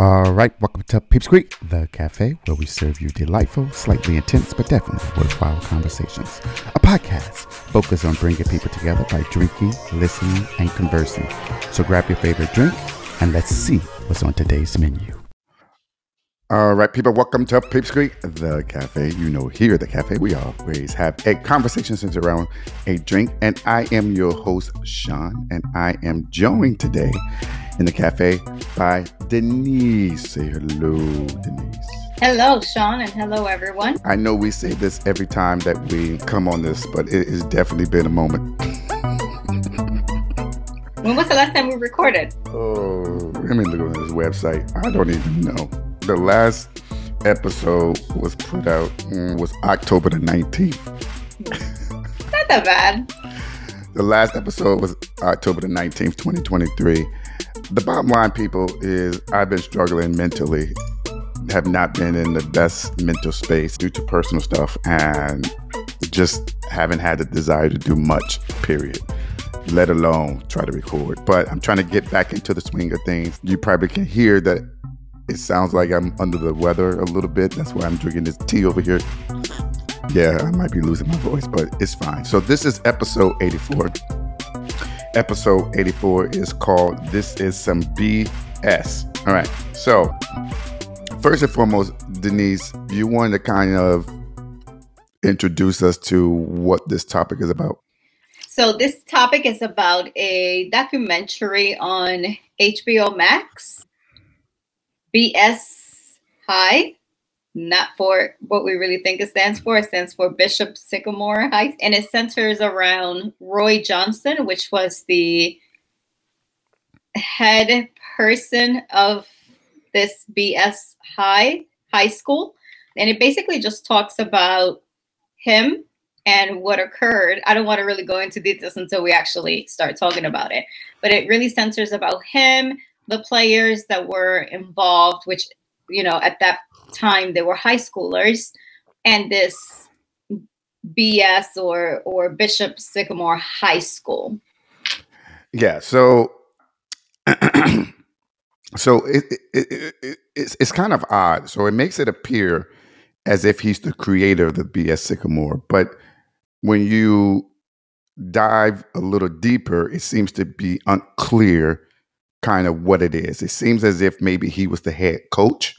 All right, welcome to Peeps Creek, the cafe where we serve you delightful, slightly intense, but definitely worthwhile conversations. A podcast focused on bringing people together by drinking, listening, and conversing. So grab your favorite drink and let's see what's on today's menu. All right, people, welcome to Peeps Creek, the cafe. You know, here at the cafe, we always have a conversation centered around a drink. And I am your host, Sean, and I am joined today in the cafe by Denise. Say hello, Denise. Hello, Sean, and hello, everyone. I know we say this every time that we come on this, but it has definitely been a moment. when was the last time we recorded? Oh, let me look on this website. I don't even know the last episode was put out mm, was October the 19th. Not that bad. The last episode was October the 19th, 2023. The bottom line, people, is I've been struggling mentally, have not been in the best mental space due to personal stuff, and just haven't had the desire to do much, period let alone try to record. But I'm trying to get back into the swing of things. You probably can hear that it sounds like I'm under the weather a little bit. That's why I'm drinking this tea over here. Yeah, I might be losing my voice, but it's fine. So, this is episode 84. Episode 84 is called This is Some BS. All right. So, first and foremost, Denise, you wanted to kind of introduce us to what this topic is about. So, this topic is about a documentary on HBO Max BS High, not for what we really think it stands for. It stands for Bishop Sycamore High, and it centers around Roy Johnson, which was the head person of this BS High high school. And it basically just talks about him and what occurred. I don't want to really go into details until we actually start talking about it, but it really centers about him, the players that were involved, which, you know, at that time they were high schoolers, and this BS or or Bishop Sycamore High School. Yeah. So. so it, it, it, it's, it's kind of odd. So it makes it appear as if he's the creator of the BS Sycamore, but when you dive a little deeper, it seems to be unclear kind of what it is. It seems as if maybe he was the head coach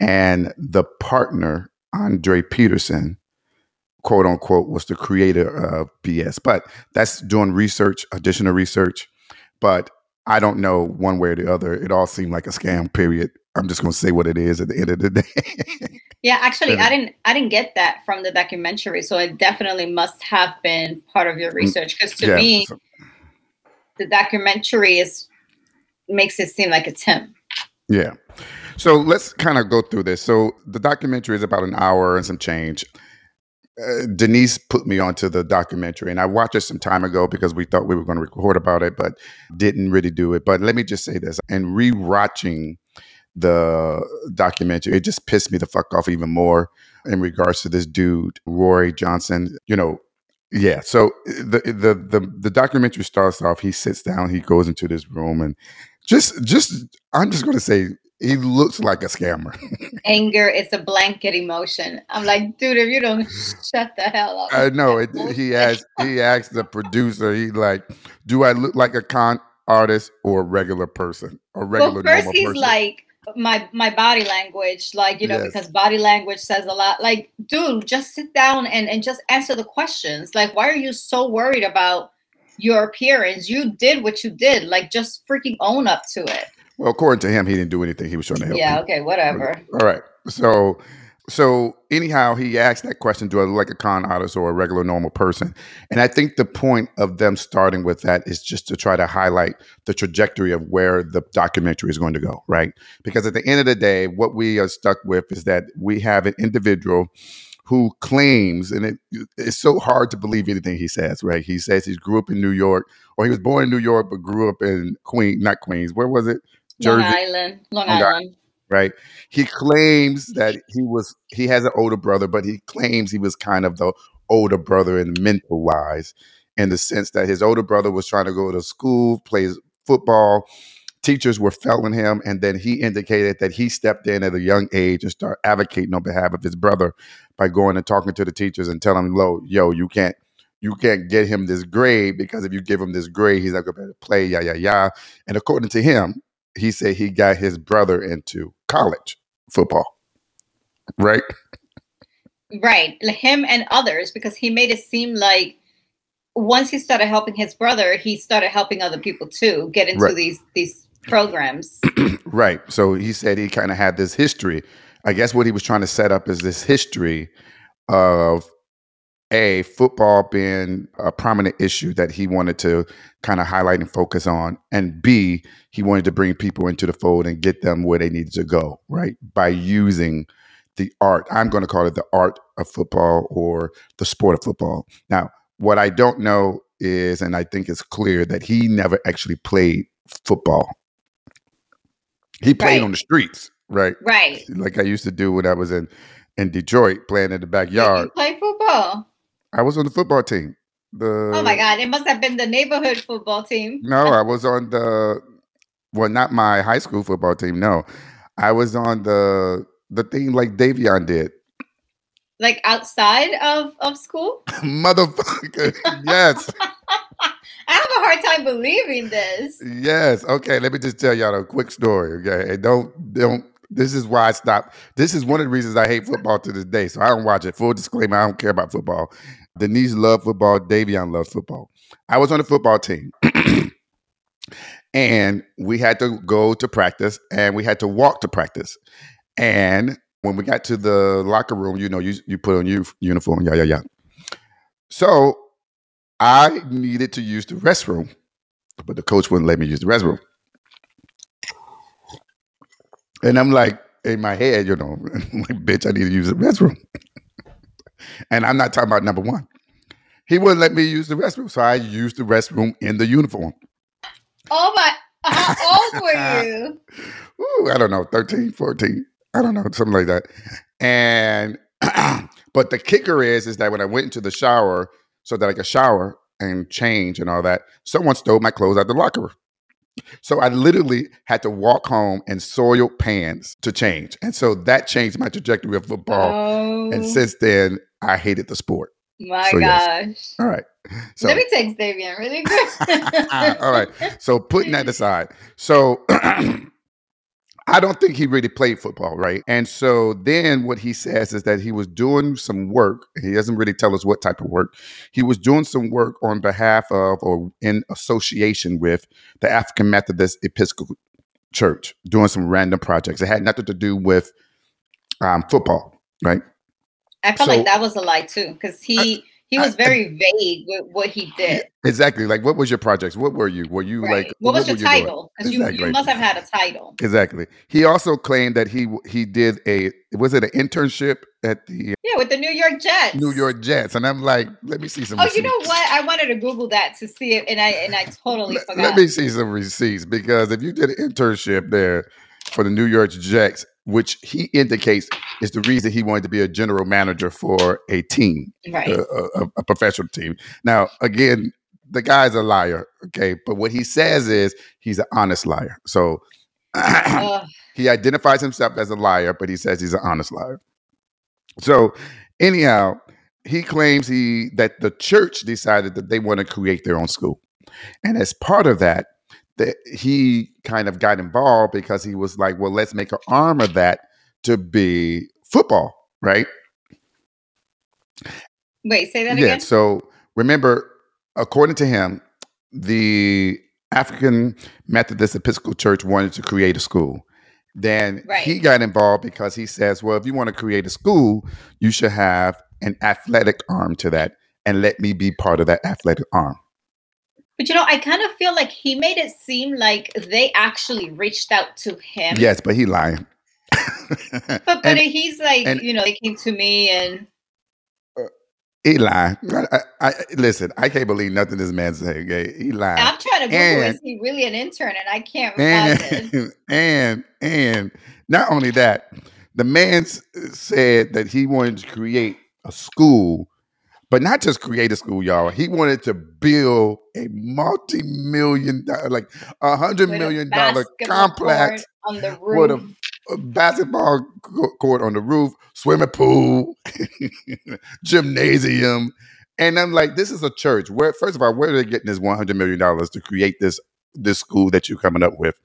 and the partner, Andre Peterson, quote unquote, was the creator of BS. But that's doing research, additional research. But I don't know one way or the other. It all seemed like a scam, period. I'm just going to say what it is at the end of the day. yeah, actually, I didn't. I didn't get that from the documentary, so it definitely must have been part of your mm, research. Because to yeah, me, so. the documentary is makes it seem like it's him. Yeah. So let's kind of go through this. So the documentary is about an hour and some change. Uh, Denise put me onto the documentary, and I watched it some time ago because we thought we were going to record about it, but didn't really do it. But let me just say this: and rewatching the documentary, it just pissed me the fuck off even more in regards to this dude, Roy Johnson. You know, yeah. So the the the the documentary starts off. He sits down. He goes into this room, and just just I'm just going to say he looks like a scammer. Anger is a blanket emotion. I'm like, dude, if you don't shut the hell up. I know. It, he asked he asked the producer, he like, do I look like a con artist or a regular person? A regular well, first he's person? like my my body language like you know yes. because body language says a lot like dude just sit down and and just answer the questions like why are you so worried about your appearance. You did what you did. Like just freaking own up to it. Well, according to him, he didn't do anything. He was trying to help. Yeah. Okay. Whatever. All right. So, so anyhow, he asked that question: Do I look like a con artist or a regular normal person? And I think the point of them starting with that is just to try to highlight the trajectory of where the documentary is going to go, right? Because at the end of the day, what we are stuck with is that we have an individual who claims, and it, it's so hard to believe anything he says, right? He says he grew up in New York, or he was born in New York, but grew up in Queen, not Queens. Where was it? Jersey. Long Island. Long, Long Island. Island. Right. He claims that he was he has an older brother, but he claims he was kind of the older brother in mental wise, in the sense that his older brother was trying to go to school, plays football, teachers were failing him, and then he indicated that he stepped in at a young age and started advocating on behalf of his brother by going and talking to the teachers and telling them, "Lo, yo, you can't." You can't get him this grade because if you give him this grade, he's not going to be able to play. Yeah, yeah, yeah. And according to him, he said he got his brother into college football. Right? Right. Him and others, because he made it seem like once he started helping his brother, he started helping other people too get into Right. these these programs. Right. So he said he kind of had this history. I guess what he was trying to set up is this history of a football being a prominent issue that he wanted to kind of highlight and focus on, and B he wanted to bring people into the fold and get them where they needed to go. Right by using the art. I'm going to call it the art of football or the sport of football. Now, what I don't know is, and I think it's clear that he never actually played football. He played Right. on the streets, right? right. Like I used to do when I was in in Detroit playing in the backyard. play football. I was on the football team. The Oh my God. It must have been the neighborhood football team. No, I was on the well, not my high school football team. No, I was on the the thing like Davion did. Like outside of, of school? Motherfucker. yes. I have a hard time believing this. Yes. Okay. Let me just tell y'all a quick story. Okay. And don't don't this is why I stopped. This is one of the reasons I hate football to this day. So I don't watch it. Full disclaimer, I don't care about football. Denise loved football. Davion loves football. I was on the football team. and we had to go to practice and we had to walk to practice. And when we got to the locker room, you know, you you put on your uniform, yeah, yeah, yeah. So I needed to use the restroom, but the coach wouldn't let me use the restroom. And I'm like, in my head, you know, like, bitch, I need to use the restroom. and I'm not talking about number one. He wouldn't let me use the restroom. So I used the restroom in the uniform. Oh my how old were you? Ooh, I don't know, 13, 14. I don't know, something like that. And but the kicker is is that when I went into the shower so that I could shower and change and all that, someone stole my clothes out the locker room. So I literally had to walk home in soiled pants to change. And so that changed my trajectory of football. Oh And since then, I hated the sport. my so yes. gosh. All right. So Let me text Davion really quick. All right. So putting that aside, so I don't think he really played football, right? And so then what he says is that he was doing some work. He doesn't really tell us what type of work. He was doing some work on behalf of or in association with the African Methodist Episcopal Church, doing some random projects. It had nothing to do with um, football, right? I felt So- like that was a lie too, because he he was I- very vague with what he did. Exactly. Like, what was your projects? What were you? Were you Right. like? what was your you title? Because you, Exactly. you must have had a title. Exactly. He also claimed that he he did a was it an internship at the uh, Yeah, with the New York Jets. New York Jets, and I'm like, let me see some. Oh, you know what? I wanted to Google that to see it, and I and I totally Let, forgot. let me see some receipts because if you did an internship there for the New York Jets, which he indicates is the reason he wanted to be a general manager for a team, right. Uh, a, a, a professional team. Now, again, the guy's a liar, okay, but what he says is he's an honest liar. So. He identifies himself as a liar, but he says he's an honest liar. So, anyhow, he claims he that the church decided that they want to create their own school, and as part of that, that he kind of got involved because he was like, "Well, let's make an arm of that to be football, right?" Wait, say that yeah. again. So remember, according to him, the African Methodist Episcopal Church wanted to create a school. Then Right. he got involved because he says, well, if you want to create a school, you should have an athletic arm to that and let me be part of that athletic arm. But you know, I kind of feel like he made it seem like they actually reached out to him. Yes, but he lying. But but And he's like, and- you know, they came to me and he lying. I, I, listen, I can't believe nothing this man saying. Okay? He lying. I'm trying to Google And- is he really an intern? And I can't and and and not only that, the man said that he wanted to create a school, but not just create a school, y'all. He wanted to build a multi-million dollar, like a hundred million dollar complex on the with a, a basketball court on the roof, swimming pool, gymnasium. And I'm like, this is a church. Where first of all, where are they getting this 100 million dollars to create this this school that you're coming up with?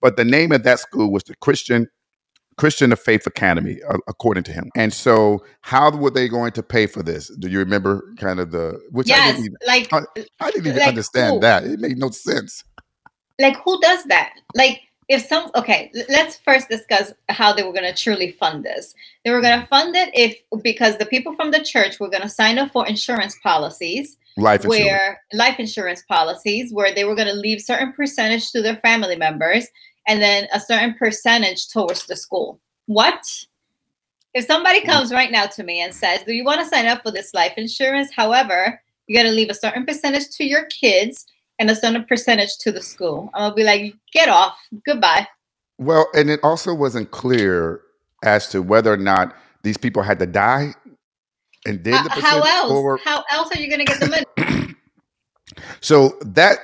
But the name of that school was the Christian Christian of Faith Academy, according to him. And so, how were they going to pay for this? Do you remember kind of the which I yes, didn't even, like I, I didn't even like understand who? that. It made no sense. like who does that like if some okay let's first discuss how they were going to truly fund this they were going to fund it if because the people from the church were going to sign up for insurance policies Life insurance. where life insurance policies where they were going to leave certain percentage to their family members and then a certain percentage towards the school. What? If somebody comes right now to me and says do you want to sign up for this life insurance? However you got to leave a certain percentage to your kids and a certain percentage to the school. I'm gonna be like get off. Goodbye. Well, and it also wasn't clear as to whether or not these people had to die and then Uh, the how else? how else are you going to get the money? So that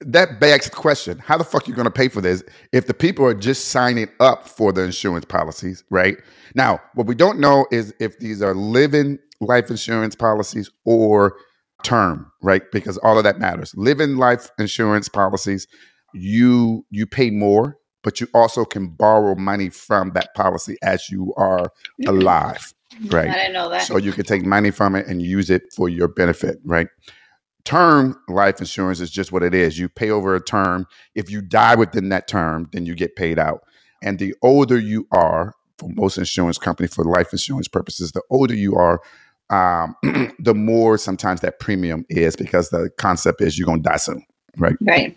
that begs the question how the fuck are you going to pay for this if the people are just signing up for the insurance policies right? Now what we don't know is if these are living life insurance policies or term right? Because all of that matters. Living life insurance policies you you pay more but you also can borrow money from that policy as you are alive Right. i didn't know that. So you can take money from it and use it for your benefit, right? Term life insurance is just what it is. You pay over a term. If you die within that term, then you get paid out. And the older you are, for most insurance companies, for life insurance purposes, the older you are, um, the more sometimes that premium is because the concept is you're gonna die soon, right? right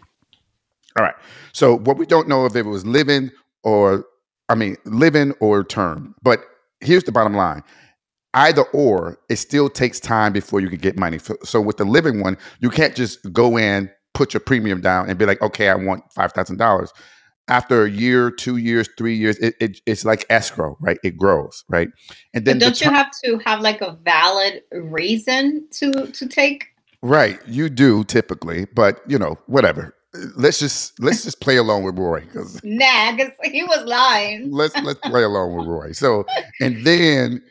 All right. So what we don't know if it was living or I mean living or term. But here's the bottom line. Either or, it still takes time before you can get money. So, so with the living one, you can't just go in, put your premium down, and be like, okay, I want five thousand dollars. After a year, two years, three years, it, it, it's like escrow, right? It grows, right? And then but don't you ter- have to have like a valid reason to to take right, you do typically, but you know, whatever. Let's just let's just play along with Roy because nah because he was lying let's let's play along with Roy. So, and then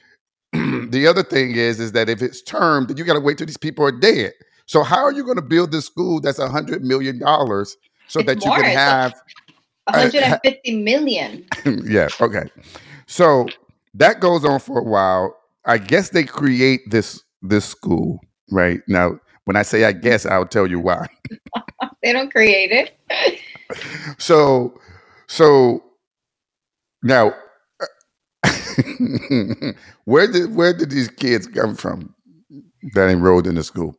the other thing is, is that if it's termed, then you got to wait till these people are dead. So, how are you going to build this school that's a hundred million dollars so It's that you more, can it's a- have? 150 million yeah, okay. So that goes on for a while. I guess they create this this school right now. When I say I guess, I'll tell you why. they don't create it So, so now, where did where did these kids come from that enrolled in the school?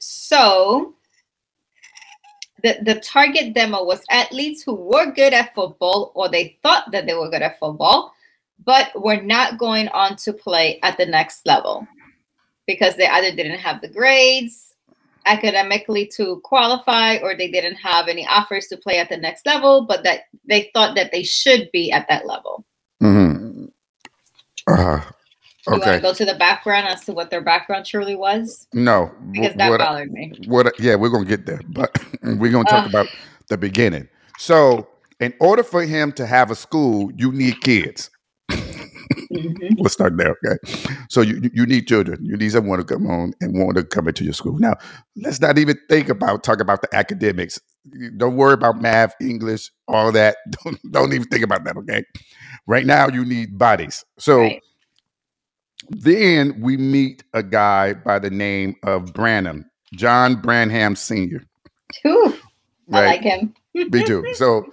so the the target demo was athletes who were good at football or they thought that they were good at football but were not going on to play at the next level because they either didn't have the grades academically to qualify or they didn't have any offers to play at the next level but that they thought that they should be at that level Mm-hmm. Uh, you want to okay. go to the background as to what their background truly was No. because that what bothered me what yeah we're gonna get there but we're gonna talk Ugh. about the beginning so in order for him to have a school you need kids Mhm. let's start there okay so you you- need children you need someone to come on and want to come into your school now let's not even think about talk about the academics don't worry about math english all that don't, don't even think about that okay right now you need bodies so Right. then we meet a guy by the name of branham john branham senior Whew, I like him. me too. So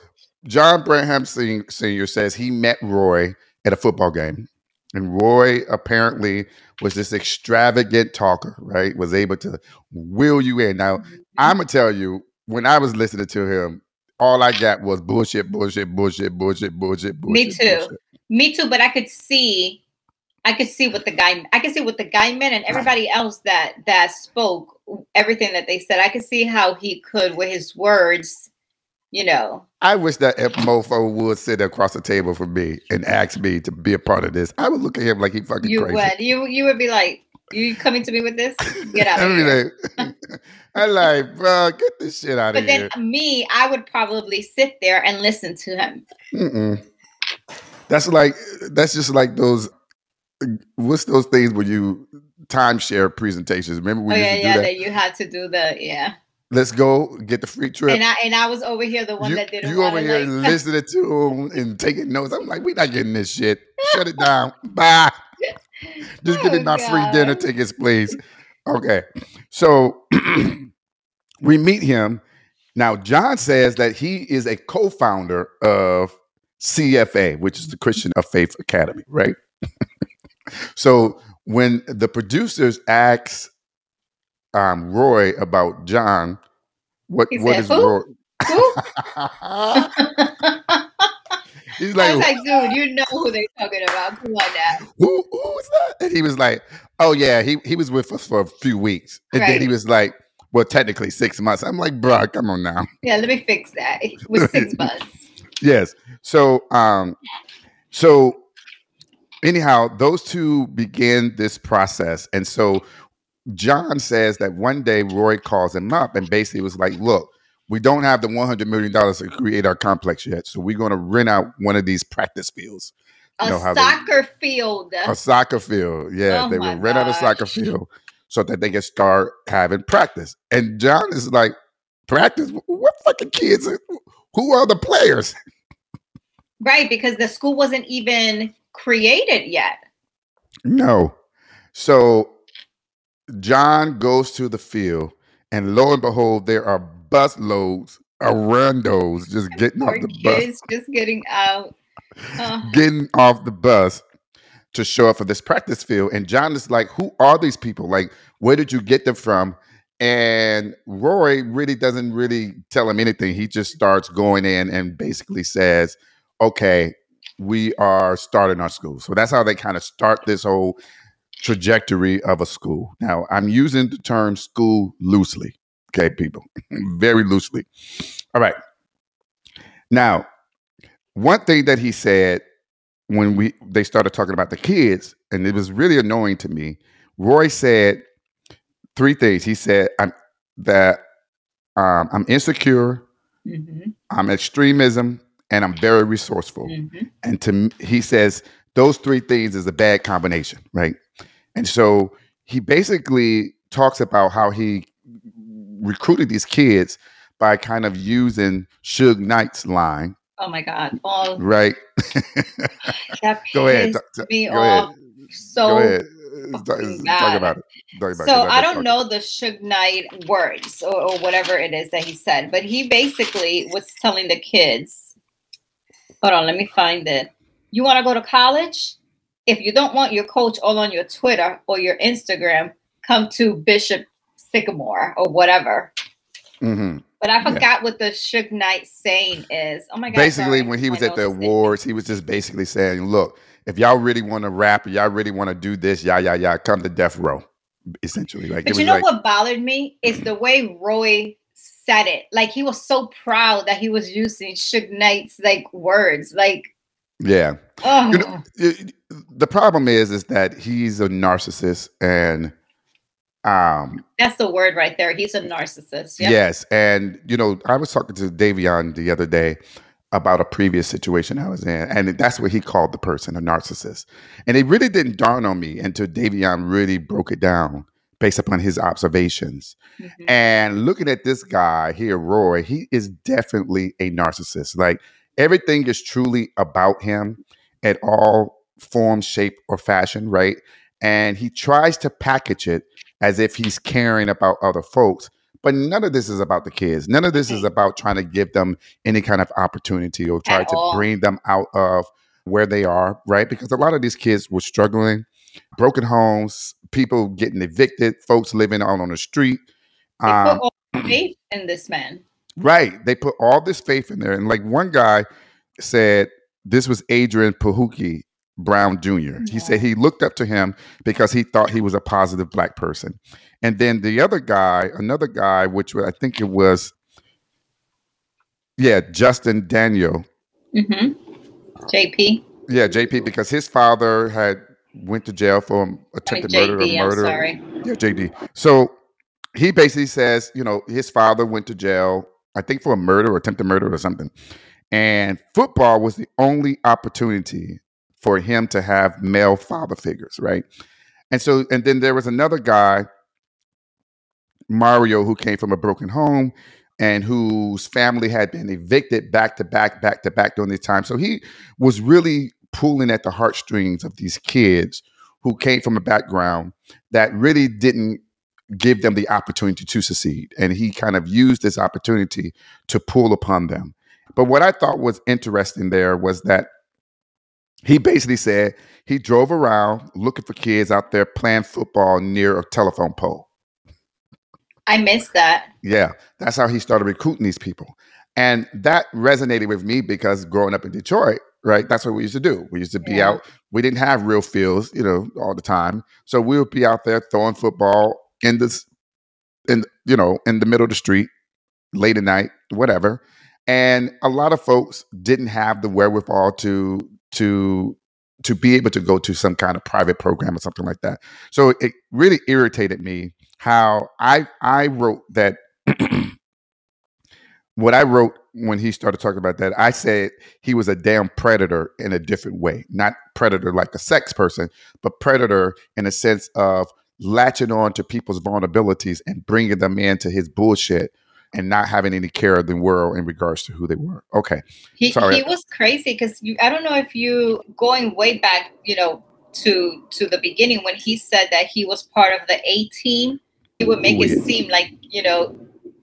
John Branham Sr. says he met Roy at a football game. And Roy apparently was this extravagant talker, right? Was able to will you in. Now, I'm going to tell you, when I was listening to him, all I got was bullshit, bullshit, bullshit, bullshit, bullshit, bullshit. Me too. bullshit. Me too, but I could see, I could see what the guy, I could see what the guy meant, and everybody else that that spoke everything that they said. I could see how he could with his words, you know. I wish that if mofo would sit across the table from me and ask me to be a part of this. I would look at him like he fucking You crazy. would, you you would be like, You coming to me with this? Get out of here. like, I like, bro, get this shit out But of here. But then me, I would probably sit there and listen to him. Mm-mm. That's like that's just like those. What's those things when you timeshare presentations? Remember we oh used yeah, to do yeah. that. That you had to do the yeah. Let's go get the free trip. And I and I was over here the one you that didn't you over here like. listening to 'em and taking notes. I'm like, we're not getting this shit. Shut it down. Bye. Just give me Oh, my free dinner tickets, please. Okay. So we meet him. Now, John says that he is a co founder of CFA, which is the Christian of Faith Academy, right? so when the producers ask um, Roy about John, what, He what said, is "Who? Roy? Who? He's I like, was like, dude, you know who they're talking about. Come on now. who who was that? And he was like, oh yeah, he he was with us for a few weeks, and then he was like, well, technically six months. I'm like, bro, come on now. Yeah, let me fix that. With six months. Yes. So um, so anyhow, those two begin this process, and so John says that one day Roy calls him up and basically was like, look. We don't have the one hundred million dollars to create our complex yet, so we're going to rent out one of these practice fields. A know how they- soccer field. a soccer field. Yeah, Oh they would rent out a soccer field so that they can start having practice. And John is like, practice? What fucking kids? are- Who are the players? Right, because the school wasn't even created yet. No. So John goes to the field, and lo and behold, there are bus loads of randos just getting off the bus. just getting out. Uh, getting off the bus to show up for this practice field. And John is like, Who are these people? Like, where did you get them from? And Roy really doesn't really tell him anything. He just starts going in and basically says, Okay, we are starting our school. So that's how they kind of start this whole trajectory of a school. Now, I'm using the term school loosely. Okay, people, very loosely. All right. Now, one thing that he said when we they started talking about the kids, and it was really annoying to me. Roy said three things. He said I'm that um, I'm insecure, mhm, I'm extremism, and I'm very resourceful. mhm. And to he says those three things is a bad combination, right? And so he basically talks about how he recruited these kids by kind of using Suge Knight's line, Oh my God. All right? that Go ahead. me go ahead. off so Go ahead. Talk, fucking talk bad. about it. Talk about it, I don't know the Suge Knight words or, or whatever it is that he said, but he basically was telling the kids, hold on, let me find it. You want to go to college? If you don't want your coach all on your Twitter or your Instagram, come to Bishop Sycamore or whatever. Mhm. But I Yeah. forgot what the Suge Knight saying is. Oh my God. Basically, sorry. when he was at the awards, he was just basically saying, "Look, if y'all really want to rap, y'all really want to do this, yeah, yeah, yeah, come to death row." Essentially, like But you know like, what bothered me is the way Roy said it. Like he was so proud that he was using Suge Knight's like words. Like, yeah. oh, You know, it- the problem is, is that he's a narcissist, and um, that's the word right there. He's a narcissist. Yep. Yes, and you know, I was talking to Davion the other day about a previous situation I was in, and that's what he called the person a narcissist. And it really didn't dawn on me until Davion really broke it down based upon his observations. Mhm. And looking at this guy here, Roy, he is definitely a narcissist. Like everything is truly about him at all form, shape, or fashion, right? And he tries to package it as if he's caring about other folks. But none of this is about the kids. None of this is about trying to give them any kind of opportunity or try At to all. bring them out of where they are, right? Because a lot of these kids were struggling, broken homes, people getting evicted, folks living out on the street. Um, faith in this man. Right. They put all this faith in there. And like one guy said, this was Adrian Pahuki Brown Jr. He said he looked up to him because he thought he was a positive black person. And then the other guy, another guy, which I think it was, yeah, Justin Daniel. hmm JP. Yeah, JP, because his father had went to jail for attempted JD, murder or I'm murder. sorry. Yeah, JD. So he basically says, you know, his father went to jail, I think for a murder or attempted murder or something. And football was the only opportunity for him to have male father figures, right? And so, and then there was another guy, Mario, who came from a broken home and whose family had been evicted back to back, back to back during this time. So he was really pulling at the heartstrings of these kids who came from a background that really didn't give them the opportunity to succeed. And he kind of used this opportunity to pull upon them. But what I thought was interesting there was that he basically said he drove around looking for kids out there playing football near a telephone pole. I missed that. Yeah, that's how he started recruiting these people. And that resonated with me because growing up in Detroit, right, that's what we used to do. We used to be Yeah. out, we didn't have real fields, you know, all the time. So we would be out there throwing football in this, in, you know, in the middle of the street, late at night, whatever. And a lot of folks didn't have the wherewithal to, to, to be able to go to some kind of private program or something like that. So it really irritated me how I I wrote that what I wrote when he started talking about that, I said he was a damn predator in a different way. Not predator like a sex person, but predator in a sense of latching on to people's vulnerabilities and bringing them into his bullshit and not having any care of the world in regards to who they were. Okay. He Sorry. he was crazy because. I don't know if you going way back, you know, to to the beginning when he said that he was part of the A team. He would make Ooh, it yeah. seem like you know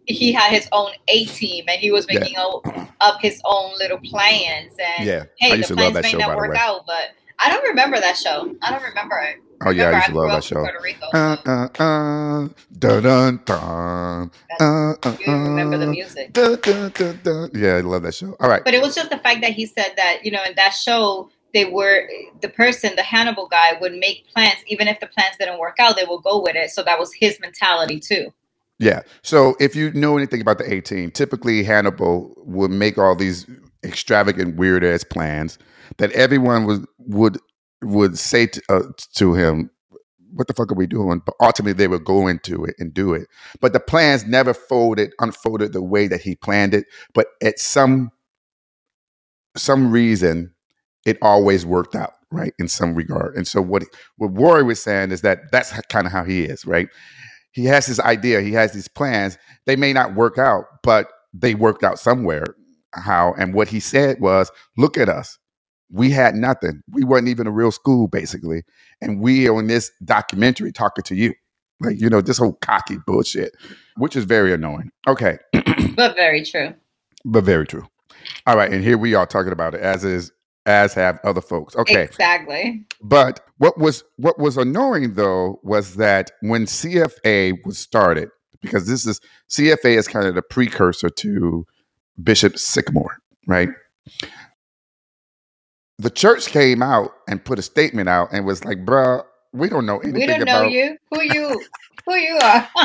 he had his own A team and he was Yeah. making o- up his own little plans. And Yeah. hey, I used the to love plans that may show, not work way. out, but I don't remember that show. I don't remember it. Oh yeah, I Remember, used to love that show. Uh, uh, uh, dun, dun, dun, uh, uh, you remember the uh, music. dun, dun, dun, dun. Yeah, I love that show. All right. But it was just the fact that he said that, you know, in that show, they were the person, the Hannibal guy, would make plans, even if the plans didn't work out, they will go with it. So that was his mentality too. Yeah. So if you know anything about the A Team, typically Hannibal would make all these extravagant, weird ass plans that everyone was would would say to, uh, to him, "What the fuck are we doing?" But ultimately, they would go into it and do it. But the plans never folded, unfolded the way that he planned it. But at some some reason, it always worked out, right? In some regard. And so what what Roy was saying is that that's kind of how he is, right? He has his idea, he has these plans. They may not work out, but they worked out somewhere. How and what he said was, "Look at us. We had nothing. We wasn't even a real school, basically, and we on this documentary talking to you, like you know, this whole cocky bullshit, which is very annoying." Okay, But very true. but very true. All right, and here we are talking about it as is as have other folks. Okay, Exactly. but what was what was annoying though was that when CFA was started, because this is CFA is kind of the precursor to Bishop Sycamore, right? The church came out and put a statement out and was like, "Bruh, we don't know anything We don't know about you. Who you who you are.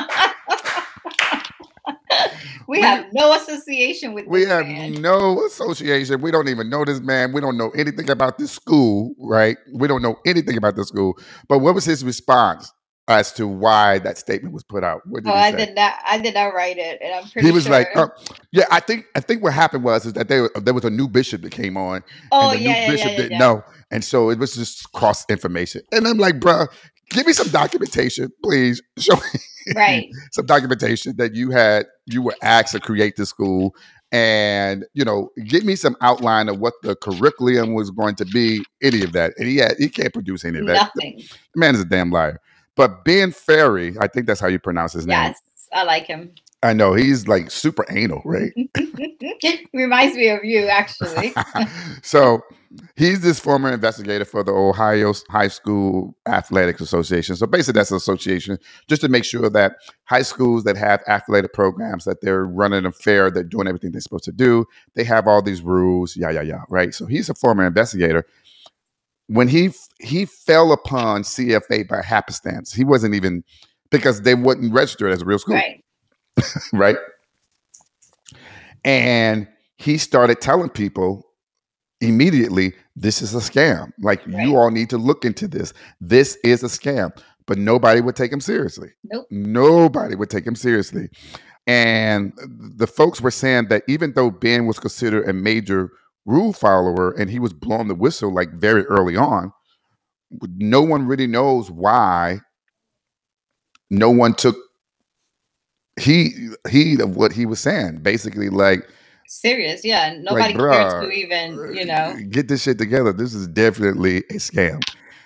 we, We- have no association with We have man. no association. We don't even know this man. We don't know anything about this school, right? We don't know anything about the school. But what was his response as to why that statement was put out? What did Oh, he I say? did not I did not write it. And I'm pretty he was sure. like, uh, "Yeah, I think I think what happened was is that there there was a new bishop that came on, oh and the yeah, new yeah, bishop yeah, yeah, didn't know, and so it was just cross information." And I'm like, "Bruh, give me some documentation, please. Show me Right. some documentation that you had you were asked to create the school." And you know, give me some outline of what the curriculum was going to be. Any of that, and he had, he can't produce any of that. Nothing. The man is a damn liar. But Ben Ferry, I think that's how you pronounce his name. Yes. I like him. I know he's like super anal, right? Reminds me of you, actually. so he's this former investigator for the Ohio High School Athletics Association. So basically, that's an association just to make sure that high schools that have athletic programs that they're running them fair, they're doing everything they're supposed to do. They have all these rules, yeah, yeah, yeah, right. So he's a former investigator. When he he fell upon CFA by happenstance, he wasn't even because they wouldn't register it as a real school right. right? And he started telling people immediately this is a scam. Like Right. you all need to look into this. This is a scam. But nobody would take him seriously. Nope. Nobody would take him seriously. And the folks were saying that even though Ben was considered a major rule follower and he was blowing the whistle like very early on, no one really knows why no one took heed heed of what he was saying. Basically, like Serious, yeah. Nobody cares bruh, to even, uh, you know. get this shit together. This is definitely a scam.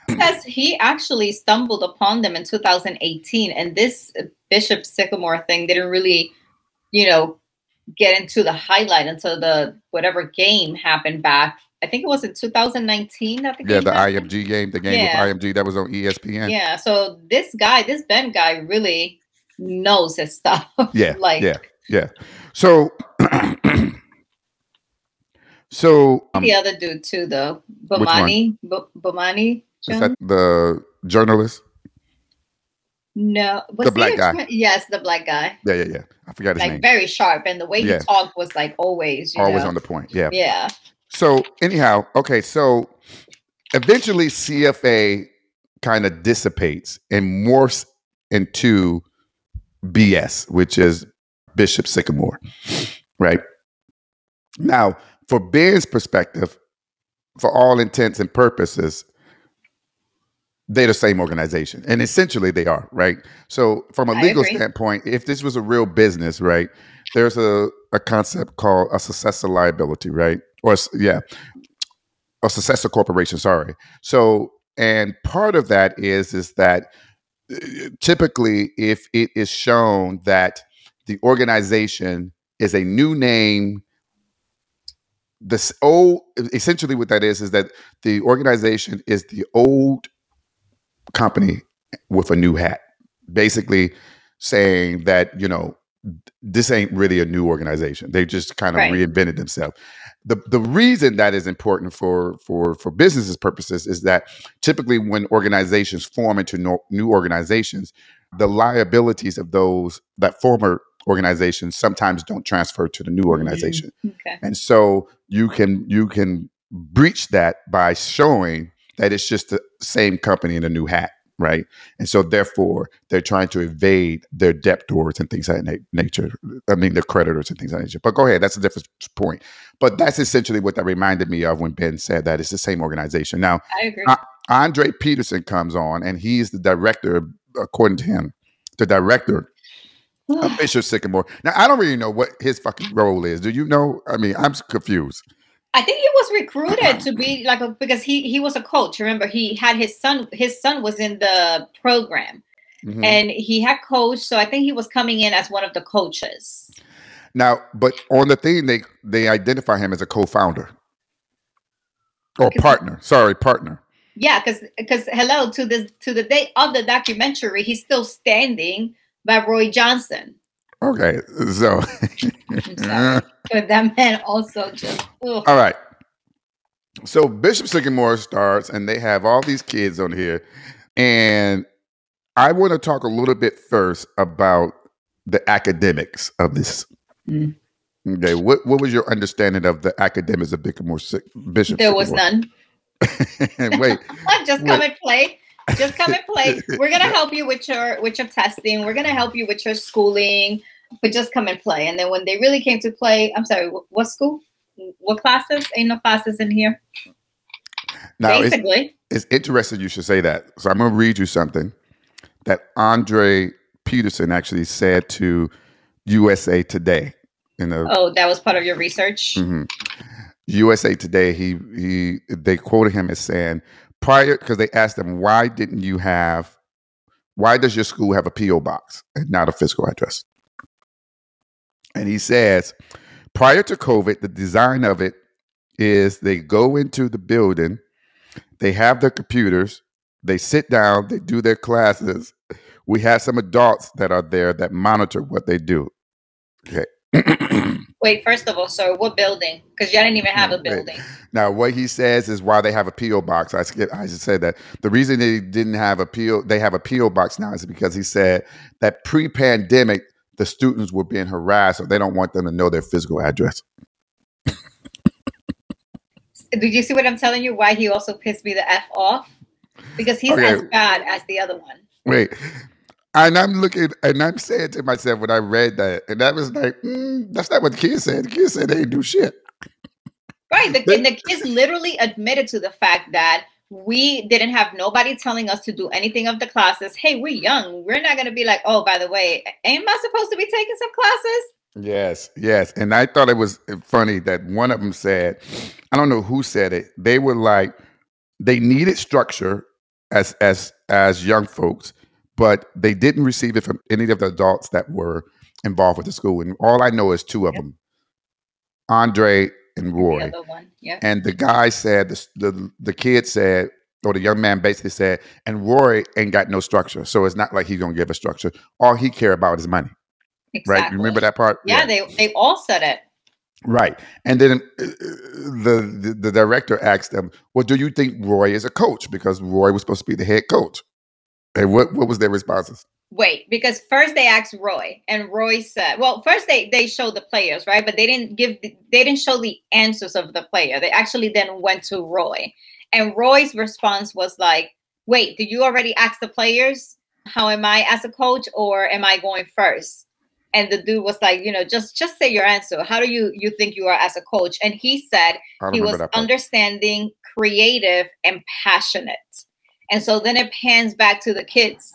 because he actually stumbled upon them in 2018, and this Bishop Sycamore thing didn't really, you know, get into the highlight until the whatever game happened back. I think it was in 2019 that the Yeah, the happened. IMG game, the game Yeah. with IMG that was on ESPN. Yeah, so this guy, this Ben guy, really knows his stuff. Yeah, like yeah, yeah. So, so um, the other dude too, though. Bomani, B- Bomani. is that the journalist? No, was The he black guy. Yes, the black guy. Yeah, yeah, yeah. I forgot his Like name. very sharp, and the way Yeah. he talked was like always, you Always know. on the point. Yeah. yeah. So anyhow, okay, so eventually CFA kind of dissipates and morphs into BS, which is Bishop Sycamore, right? Now, for Ben's perspective, for all intents and purposes, they're the same organization, and essentially they are, right? So, from a I legal agree. standpoint, if this was a real business, right, there's a, a concept called a successor liability, right? Or yeah, a successor corporation. Sorry. So, and part of that is is that uh, typically, if it is shown that the organization is a new name, this old essentially what that is is that the organization is the old company with a new hat, basically saying that you know this ain't really a new organization. They just kind of Right. reinvented themselves. The the reason that is important for for for businesses purposes is that typically when organizations form into no, new organizations, the liabilities of those that former organizations sometimes don't transfer to the new mm-hmm. organization. Okay. And so you can you can breach that by showing that it's just the same company in a new hat, right? And so therefore they're trying to evade their debtors and things of that na- nature. I mean their creditors and things of that nature. But go ahead, that's a different point. But that's essentially what that reminded me of when Ben said that it's the same organization. Now I agree. Andre Peterson comes on and he's the director, according to him, the director of Bishop Sycamore. Now I don't really know what his fucking role is. Do you know? I mean, I'm confused. I think he was recruited to be like a because he he was a coach. Remember, he had his son. His son was in the program, Mhm. and he had coached. So I think he was coming in as one of the coaches. Now, but on the thing, they they identify him as a co-founder or partner. Sorry, partner. Yeah, because because hello to this to the day of the documentary, he's still standing by Roy Johnson. Okay, so But that man also just ugh. all right. So Bishop Sycamore starts, and they have all these kids on here, and I want to talk a little bit first about the academics of this. Mm. Okay, what what was your understanding of the academics of Sycamore, Bishop? there was none. Wait, I'm just Wait. come and play. Just come and play. We're gonna help you with your with your testing. We're gonna help you with your schooling, but just come and play. And then when they really came to play, I'm sorry, wh- what school? What classes? Ain't no classes in here. now it's, Basically, it's interesting you should say that. So I'm going to read you something that Andre Peterson actually said to USA Today in a oh, that was part of your research. Mhm. USA Today. He he they quoted him as saying prior because they asked them why didn't you have why does your school have a PO box and not a physical address? And he says prior to COVID, the design of it is they go into the building, they have their computers, they sit down, they do their classes. We have some adults that are there that monitor what they do. Okay. Wait, first of all, sir, what building? Because y'all didn't even have a building. Now, what he says is why they have a PO box. I skip, I just said that the reason they didn't have a PO, they have a PO box now is because he said that pre-pandemic the students were being harassed, so they don't want them to know their physical address. did you see what I'm telling you? Why he also pissed me the f off? Because he's Okay. as bad as the other one. Wait. And I'm looking and I'm saying to myself when I read that, and that was like, mm, that's not what the kids said. The kids said they didn't do shit. Right. The, and the kids literally admitted to the fact that we didn't have nobody telling us to do anything of the classes. Hey, we're young. We're not going to be like, oh, by the way, am I supposed to be taking some classes? Yes, yes. And I thought it was funny that one of them said, I don't know who said it. They were like, they needed structure as as as young folks, but they didn't receive it from any of the adults that were involved with the school. And all I know is two of Yep. them, Andre and The Roy. one. Yeah. And the guy said, the, the the kid said, or the young man basically said, and Roy ain't got no structure, so it's not like he's gonna give a structure. All he care about is money, Exactly. right? You remember that part? Yeah, they they all said it. Right. And then uh, the, the the director asked them, "Well, do you think Roy is a coach? Because Roy was supposed to be the head coach." What what was their responses? Wait, because first they asked Roy, and Roy said, "Well, first they they showed the players, right? But they didn't give the, they didn't show the answers of the player. They actually then went to Roy, and Roy's response was like, "Wait, did you already ask the players how am I as a coach, or am I going first? And the dude was like, "You know, just just say your answer. How do you you think you are as a coach?" And he said, he was understanding, creative, and passionate. And so then it pans back to the kids,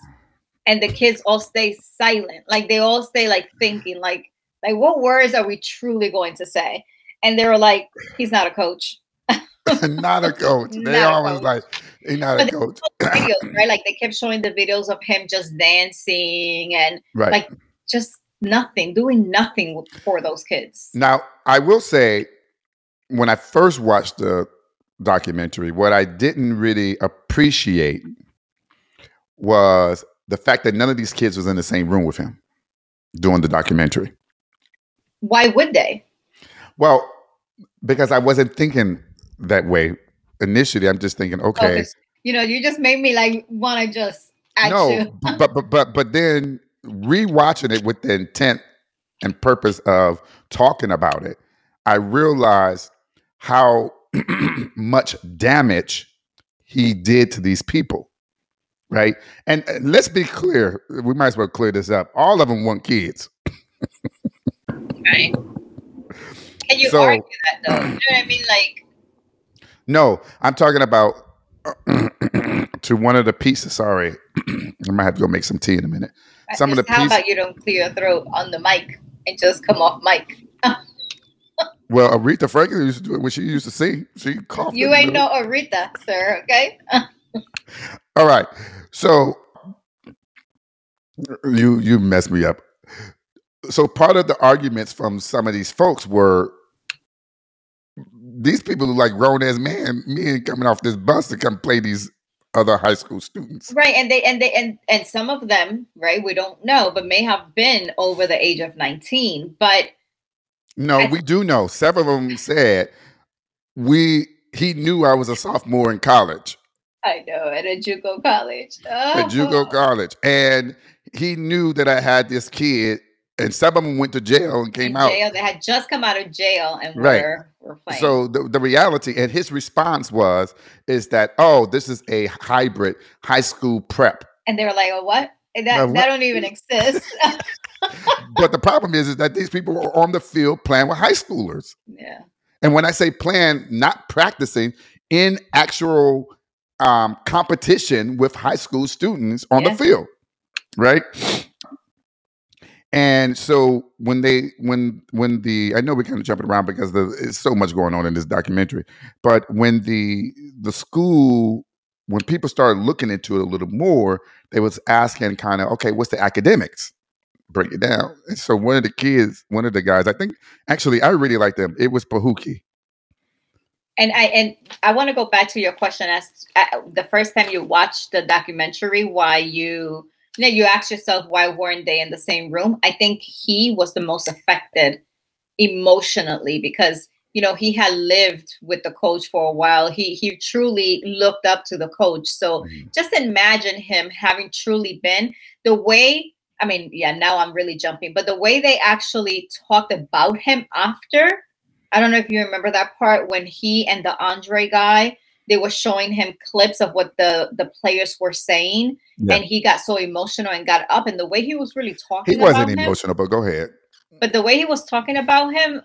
and the kids all stay silent, like they all stay like thinking, like like what words are we truly going to say? And they were like, "He's not a coach." not a coach. They Not always coach. like, he's not But a coach. Videos, right? Like they kept showing the videos of him just dancing and right. like just nothing, doing nothing for those kids. Now, I will say, when I first watched the documentary, what I didn't really appreciate was the fact that none of these kids was in the same room with him doing the documentary. Why would they? Well, because I wasn't thinking that way initially. I'm just thinking, okay, Okay. You know, you just made me like want to just no, you. but but but but then rewatching it with the intent and purpose of talking about it, I realized how much damage he did to these people. Right, and let's be clear. We might as well clear this up. All of them want kids. Right. Can you So- argue that though? You know what I mean? Like, No, I'm talking about to one of the pieces. Sorry, I might have to go make some tea in a minute. Some of the how piece- about you don't clear your throat on the mic and just come off mic? Well, Aretha Franklin used to do it when she used to sing. She coughed. You ain't no Aretha, sir. Okay. All right. So you you messed me up. So part of the arguments from some of these folks were these people are like grown as man, men coming off this bus to come play these other high school students. Right, and they and they and and some of them, right? We don't know, but may have been over the age of nineteen. But No, I- we do know. Several of them said we he knew I was a sophomore in college I know at a JUCO college. Oh, at JUCO college, and he knew that I had this kid, and some of them went to jail and came in out. jail. They had just come out of jail and Right. were were playing. So the, the reality and his response was is that oh this is a hybrid high school prep. and they were like, "Oh, what? That Now, what- that don't even exist." But the problem is is that these people are on the field playing with high schoolers. yeah. And when I say playing, not practicing in actual um, competition with high school students on Yeah. the field, right? And so when they when when the I know we're kind of jumping around because there's so much going on in this documentary, but when the the school when people started looking into it a little more, they was asking kind of okay, what's the academics? Break it down. And so one of the kids, one of the guys, I think actually I really like them. It was Pahuki. And I and I want to go back to your question as uh, the first time you watched the documentary, why you you know you asked yourself why weren't they in the same room? I think he was the most affected emotionally because you know he had lived with the coach for a while. He he truly looked up to the coach. So Mhm. just imagine him having truly been the way. I mean, yeah, now I'm really jumping, but the way they actually talked about him after I don't know if you remember that part when he and the Andre guy they were showing him clips of what the the players were saying, Yeah. and he got so emotional and got up, and the way he was really talking. He wasn't about him, emotional, but go ahead. but the way he was talking about him,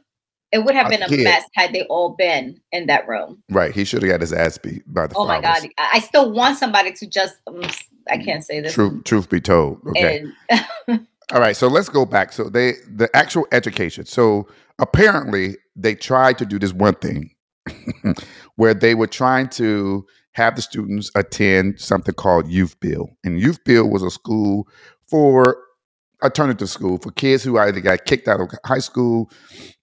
it would have been a kid. mess had they all been in that room. Right. He should have got his ass beat by the Oh my god, I I still want somebody to just. um, I mm, can't say this. Truth, truth be told. Okay. And All right, so let's go back. So they the actual education. So apparently they tried to do this one thing where they were trying to have the students attend something called YouthBuild. And YouthBuild was a school for alternative school for kids who either got kicked out of high school,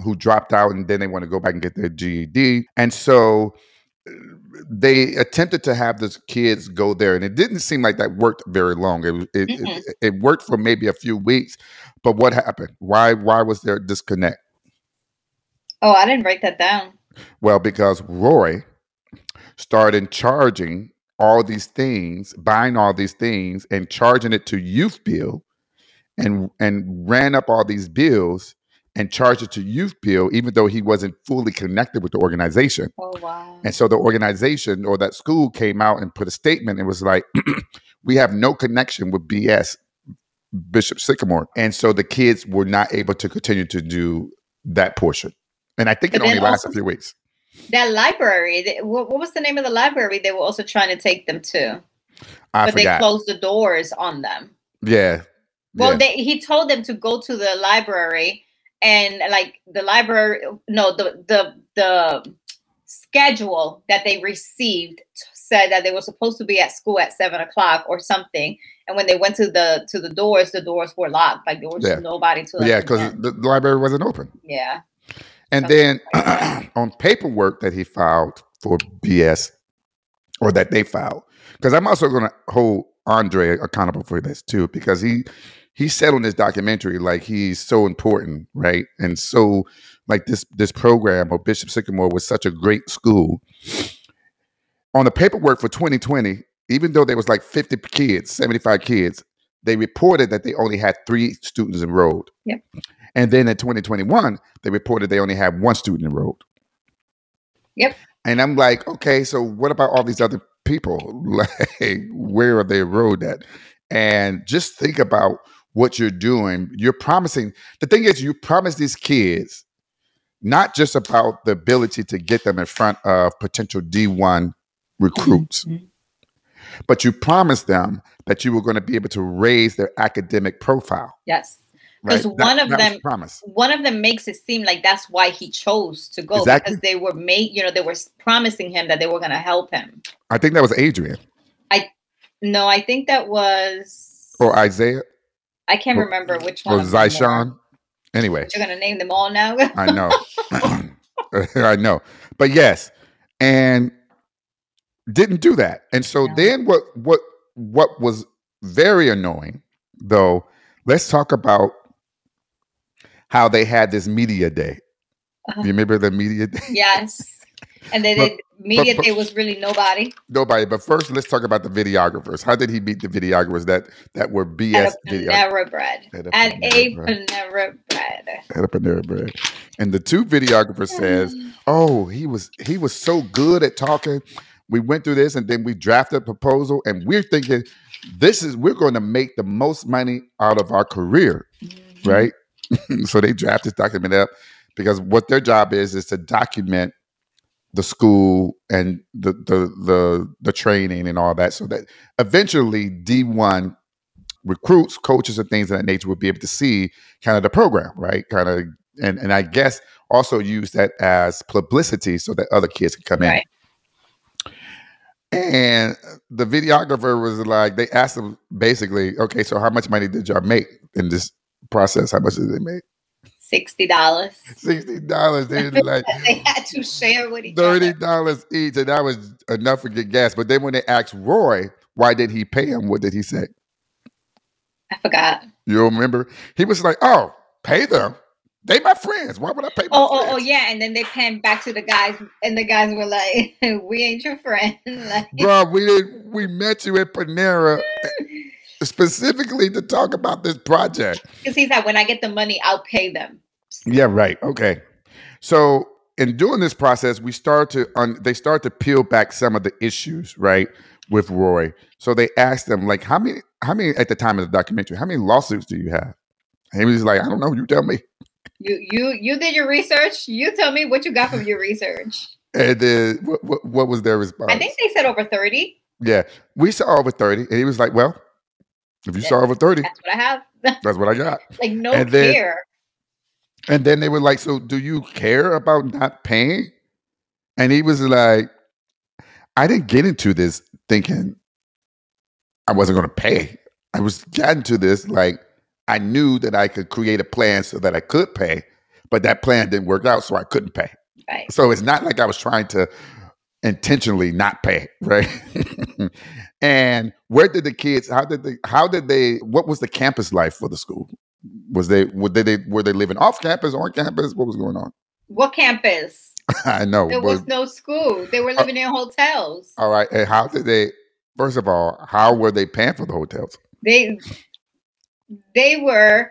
who dropped out and then they want to go back and get their GED. And so they attempted to have the kids go there and it didn't seem like that worked very long. It it, Mm-mm. it, it worked for maybe a few weeks, but what happened? Why why was there a disconnect? oh, I didn't write that down. Well, because Roy started charging all these things, buying all these things, and charging it to YouthBuild, and and ran up all these bills and charged it to YouthBuild, even though he wasn't fully connected with the organization. Oh wow. And so the organization or that school came out and put a statement and was like, we have no connection with BS, Bishop Sycamore. And so the kids were not able to continue to do that portion. And I think But it only lasted a few weeks. That library. they- What, what was the name of the library they were also trying to take them to? I but they forgot. closed the doors on them. yeah. Well, yeah. they, he told them to go to the library, and like the library, no, the the the schedule that they received said that they were supposed to be at school at seven o'clock or something. And when they went to the to the doors, the doors were locked. Like there was Yeah. nobody to yeah, because the, library wasn't open. yeah. And Something then on paperwork that he filed for BS, or that they filed, because I'm also going to hold Andre accountable for this too, because he he said on this documentary like he's so important, right? And so like this this program or Bishop Sycamore was such a great school. On the paperwork for 2020, even though there was like 50 kids, 75 kids, they reported that they only had three students enrolled. Yep. And then in 2021, they reported they only had one student enrolled. Yep. And I'm like, okay, so what about all these other people? Like, where are they enrolled at? And just think about what you're doing. You're promising. The thing is, you promise these kids not just about the ability to get them in front of potential D1 recruits, Mhm. but you promise them that you were going to be able to raise their academic profile. Yes. Right? 'Cause one of that them- promise. one of them makes it seem like that's why he chose to go Exactly. because they were made you know they were promising him that they were going to help him I think that was Adrian I no i think that was or Isaiah i can't remember which one or of them were. Zyshawn. Anyway, you're going to name them all now I know. I know. But yes, and didn't do that. And so No. then what what what was very annoying though, let's talk about how they had this media day. Uh-huh. You remember the media day? yes and then But- the media but- day was really nobody Nobody. But first let's talk about the videographers. How did he beat the videographers that that were BS at a video Panera bread At a Panera Bread. At a Panera bread? And the two videographers says, oh he was he was so good at talking we went through this and then we drafted a proposal and we're thinking this is we're going to make the most money out of our career Mhm. right so they draft this document up because what their job is is to document the school and the the the, the training and all that so that eventually d1 recruits coaches and things of that nature will be able to see kind of the program right kind of and and i guess also use that as publicity so that other kids can come in and the videographer was like, they asked him basically, okay, so how much money did y'all make in this process? How much did they make? Sixty dollars. Sixty dollars. They like They had to share with each thirty other. dollars each, and that was enough to get gas. But then when they asked Roy, why did he pay him? What did he say? I forgot. You remember? He was like, "Oh, pay them. They my friends. Why would I pay Oh, oh, oh, yeah. And then they panned back to the guys, and the guys were like, "We ain't your friend." like, Bro, we did, we met you at Panera specifically to talk about this project. because he's like, "When I get the money, I'll pay them." Yeah, right. Okay. So in doing this process, we start to un, they start to peel back some of the issues, right, with Roy. So they asked them like, how many, how many at the time of the documentary, how many lawsuits do you have? And he was like, I don't know, you tell me. You you you did your research. You tell me what you got from your research. And then what, what, what was their response? I think they said over thirty. Yeah, we saw over thirty, and he was like, "Well, if you saw over thirty, That's what I have. that's what I got." like no And then- care. And then they were like, "So do you care about not paying?" And he was like, "I didn't get into this thinking I wasn't going to pay. I was getting to this like I knew that I could create a plan so that I could pay, but that plan didn't work out, so I couldn't pay. Right. So it's not like I was trying to intentionally not pay, right? and where did the kids? How did they? How did they? What was the campus life for the school? Was they were they, they were they living off campus, on campus? What was going on? What campus? I know. There but- was no school. They were uh, living in hotels. all right. And how did they? First of all, how were they paying for the hotels? They they were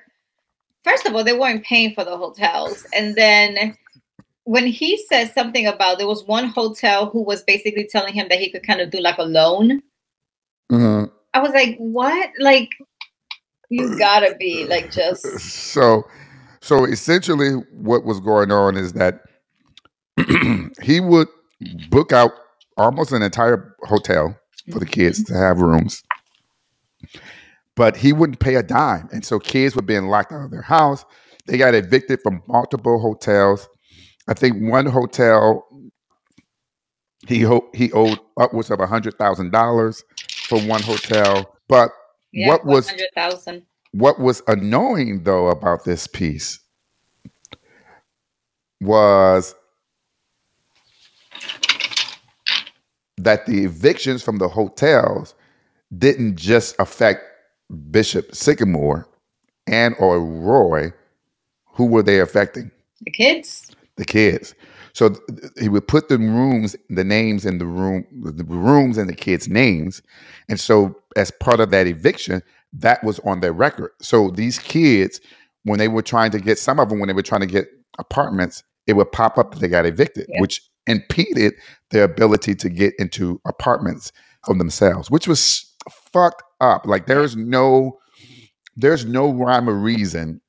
first of all, they weren't paying for the hotels. And then when he said something about there was one hotel who was basically telling him that he could kind of do like a loan. Mhm. I was like, what? Like, you gotta be like just So, so essentially, what was going on is that he would book out almost an entire hotel for the kids to have rooms, but he wouldn't pay a dime, and so kids were being locked out of their house. They got evicted from multiple hotels. I think one hotel he ho- he owed upwards of a hundred thousand dollars for one hotel, but yeah, What was- what was annoying though about this piece was that the evictions from the hotels didn't just affect Bishop Sycamore and or Roy. Who were they affecting? The kids? The kids. So th- he would put the rooms, the names in the room, the rooms and the kids' names. And so as part of that eviction, that was on their record. So these kids, when they were trying to get some of them, when they were trying to get apartments, it would pop up that they got evicted, Yeah. which impeded their ability to get into apartments for themselves, which was fucked up. Like there's no there's no rhyme or reason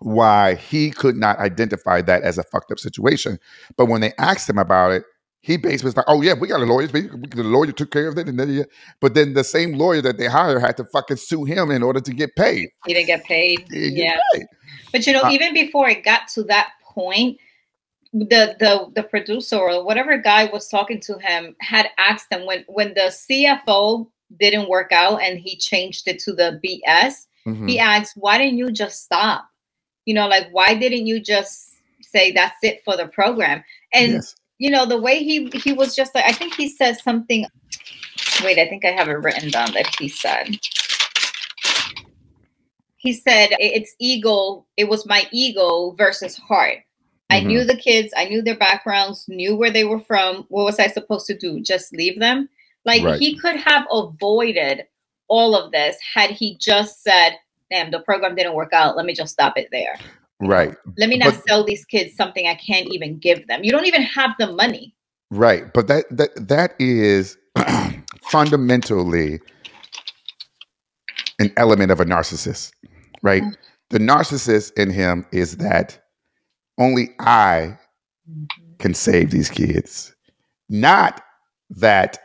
why he could not identify that as a fucked up situation. But when they asked him about it, he basically was like, "Oh yeah, we got a lawyer. We- The lawyer took care of it." And then, but then the same lawyer that they hired had to fucking sue him in order to get paid. He didn't get paid. Didn't Yeah. get paid. But you know, Uh, even before it got to that point, the the the producer or whatever guy was talking to him had asked him when when the CFO didn't work out and he changed it to the BS. Mhm. He asked, "Why didn't you just stop? You know, like why didn't you just say that's it for the program?" And Yes. you know, the way he he was just like I think he said something. Wait, I think I have it written down that he said. He said it's ego. It was my ego versus heart. I Mhm. knew the kids. I knew their backgrounds. Knew where they were from. What was I supposed to do? Just leave them? Like Right. he could have avoided all of this had he just said, "Damn, the program didn't work out. Let me just stop it there." Right. Let me not But- sell these kids something I can't even give them. You don't even have the money. Right. But that that that is fundamentally an element of a narcissist, right? Mm. The narcissist in him is that only I can save these kids. Not that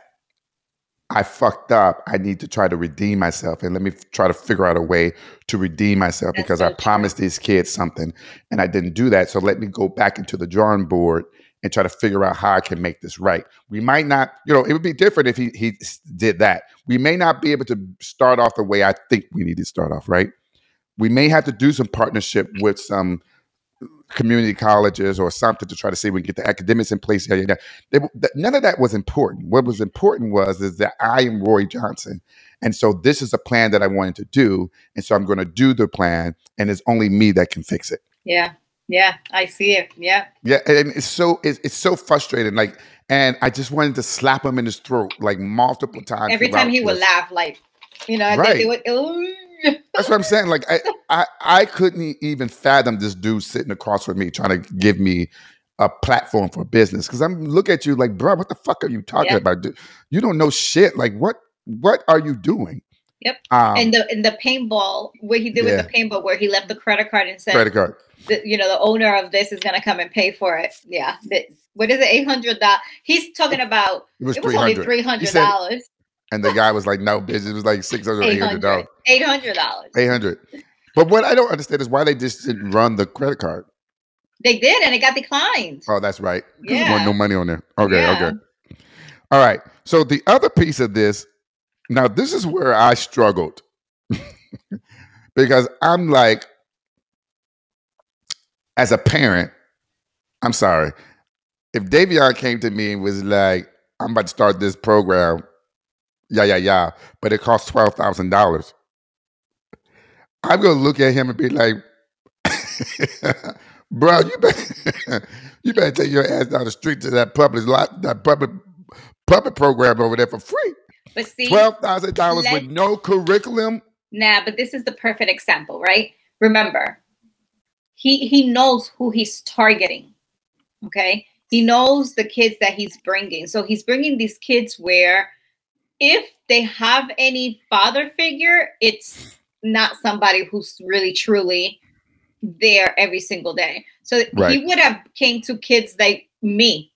I fucked up. I need to try to redeem myself and let me f- try to figure out a way to redeem myself That's because so I true. promised these kids something and I didn't do that. So let me go back into the drawing board and try to figure out how I can make this right. We might not, you know, it would be different if he he did that. We may not be able to start off the way I think we need to start off, right? We may have to do some partnership with some community colleges or something to try to see if we can get the academics in place. Yeah, yeah, yeah. They, th- none of that was important. What was important was is that I am Roy Johnson, and so this is a plan that I wanted to do, and so I'm going to do the plan, and it's only me that can fix it. Yeah. Yeah. I see it. Yeah. Yeah, and it's so it's, it's so frustrating. Like, and I just wanted to slap him in his throat like multiple times. Every time he would laugh, like, you know, I Right. would. That's what I'm saying. Like, I, I I couldn't even fathom this dude sitting across from me trying to give me a platform for business. Because I'm look at you like, bro, what the fuck are you talking Yeah. about? Dude, You don't know shit. Like, what what are you doing? Yep. Um, and the in the paintball, what he did Yeah. with the paintball, where he left the credit card and said, credit card. the, you know, the owner of this is gonna come and pay for it. Yeah. The- what is it? Eight hundred dollars. He's talking about. It was It was only three hundred dollars. And the guy was like, no, bitch, it was like six hundred, eight hundred dollars. Eight hundred dollars. Eight hundred. But what I don't understand is why they just didn't run the credit card. They did, and it got declined. Oh, that's right. Yeah. no money on there. Okay, Yeah. okay. All right. So the other piece of this, now this is where I struggled. because I'm like, as a parent, I'm sorry. If Davion came to me and was like, I'm about to start this program, yeah, yeah, yeah, but it costs twelve thousand dollars. I'm gonna look at him and be like, bro, you better you better take your ass down the street to that public lot, that public puppet program over there for free. But see, Twelve thousand dollars with no curriculum. Nah, but this is the perfect example, right? Remember, he he knows who he's targeting. Okay, he knows the kids that he's bringing. So he's bringing these kids where, if they have any father figure, it's not somebody who's really truly there every single day. So Right. he would have came to kids like me